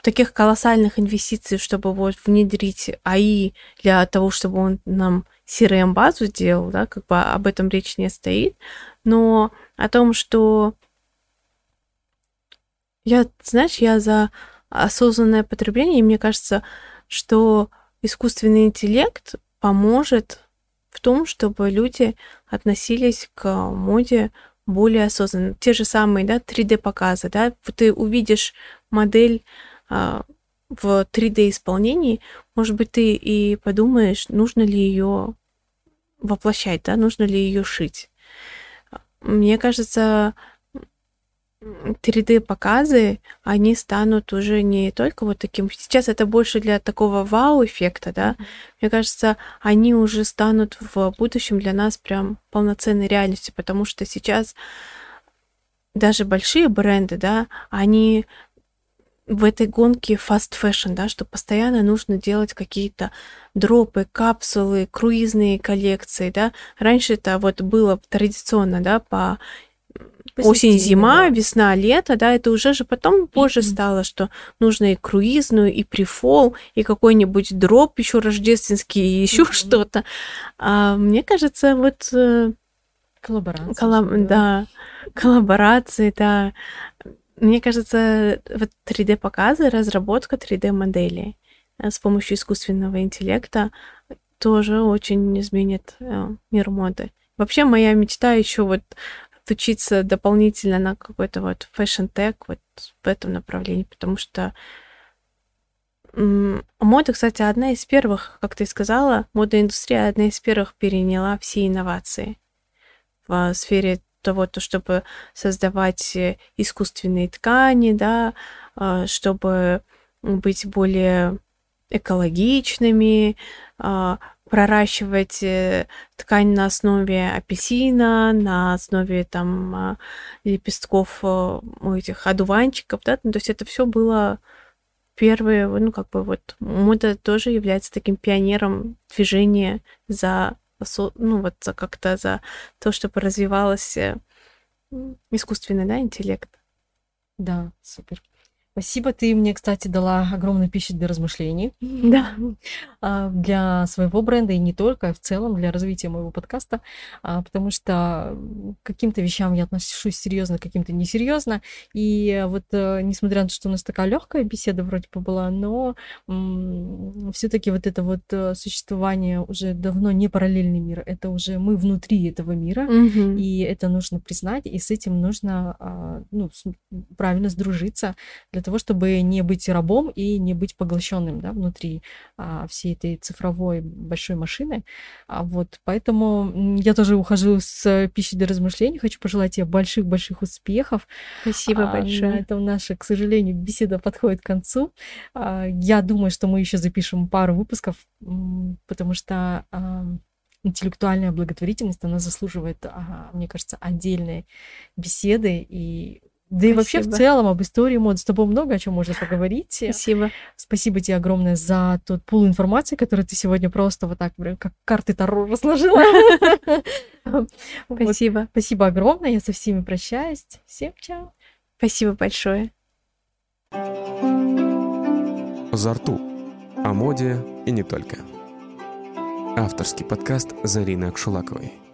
таких колоссальных инвестиций, чтобы вот внедрить АИ для того, чтобы он нам CRM-базу сделал, да, как бы об этом речь не стоит, но о том, что я, знаешь, я за осознанное потребление, и мне кажется, что искусственный интеллект поможет в том, чтобы люди относились к моде более осознанно. Те же самые, да, 3D-показы, да, ты увидишь модель а, в 3D-исполнении, может быть, ты и подумаешь, нужно ли ее воплощать, да, нужно ли ее шить. Мне кажется, 3D-показы, они станут уже не только вот таким... Сейчас это больше для такого вау-эффекта, да? Мне кажется, они уже станут в будущем для нас прям полноценной реальностью, потому что сейчас даже большие бренды, да, они в этой гонке fast fashion, да, что постоянно нужно делать какие-то дропы, капсулы, круизные коллекции, да. Раньше это вот было традиционно, да, по осень, зима, да. весна, лето, да, это уже же потом позже mm-hmm. стало, что нужно и круизную, и прифол, и какой-нибудь дроп еще рождественский, и еще mm-hmm. что-то. А, мне кажется, вот э, коллаборации, коллаб... да. да, коллаборации, да. Мне кажется, вот 3D-показы, разработка 3D-моделей э, с помощью искусственного интеллекта тоже очень изменит э, мир моды. Вообще моя мечта еще вот учиться дополнительно на какой-то вот fashion-tech вот в этом направлении, потому что мода, кстати, одна из первых, как ты сказала, мода индустрия одна из первых переняла все инновации в сфере того, то, чтобы создавать э, искусственные ткани, да, а, чтобы быть более экологичными, а, проращивать э, ткань на основе апельсина, на основе там а, лепестков э, этих одуванчиков, да, ну, то есть это все было первые, ну, как бы вот мода тоже является таким пионером движения за, ну, вот за как-то за то, чтобы развивалось э, искусственный, да, интеллект. Да, супер. Спасибо, ты мне, кстати, дала огромную пищу для размышлений. Да. А, для своего бренда и не только, а в целом для развития моего подкаста, а, потому что к каким-то вещам я отношусь серьезно, к каким-то несерьезно. И вот э, несмотря на то, что у нас такая легкая беседа вроде бы была, но все-таки вот это вот э, существование уже давно не параллельный мир, это уже мы внутри этого мира, угу. и это нужно признать, и с этим нужно ну, правильно сдружиться для того, того, чтобы не быть рабом и не быть поглощенным да, внутри а, всей этой цифровой большой машины. А, вот, поэтому я тоже ухожу с пищи для размышлений. Хочу пожелать тебе больших-больших успехов. Спасибо а, большое. На этом наша, к сожалению, беседа подходит к концу. А, я думаю, что мы еще запишем пару выпусков, потому что а, интеллектуальная благотворительность, она заслуживает, мне кажется, отдельной беседы и да и вообще в целом об истории мод с тобой много о чем можно поговорить. Спасибо. Спасибо тебе огромное за тот пул информации, который ты сегодня просто вот так, как карты Таро разложила. Спасибо. Спасибо огромное. Я со всеми прощаюсь. Всем чао. Спасибо большое. Зарту. О моде и не только. Авторский подкаст Зарины Акшулаковой.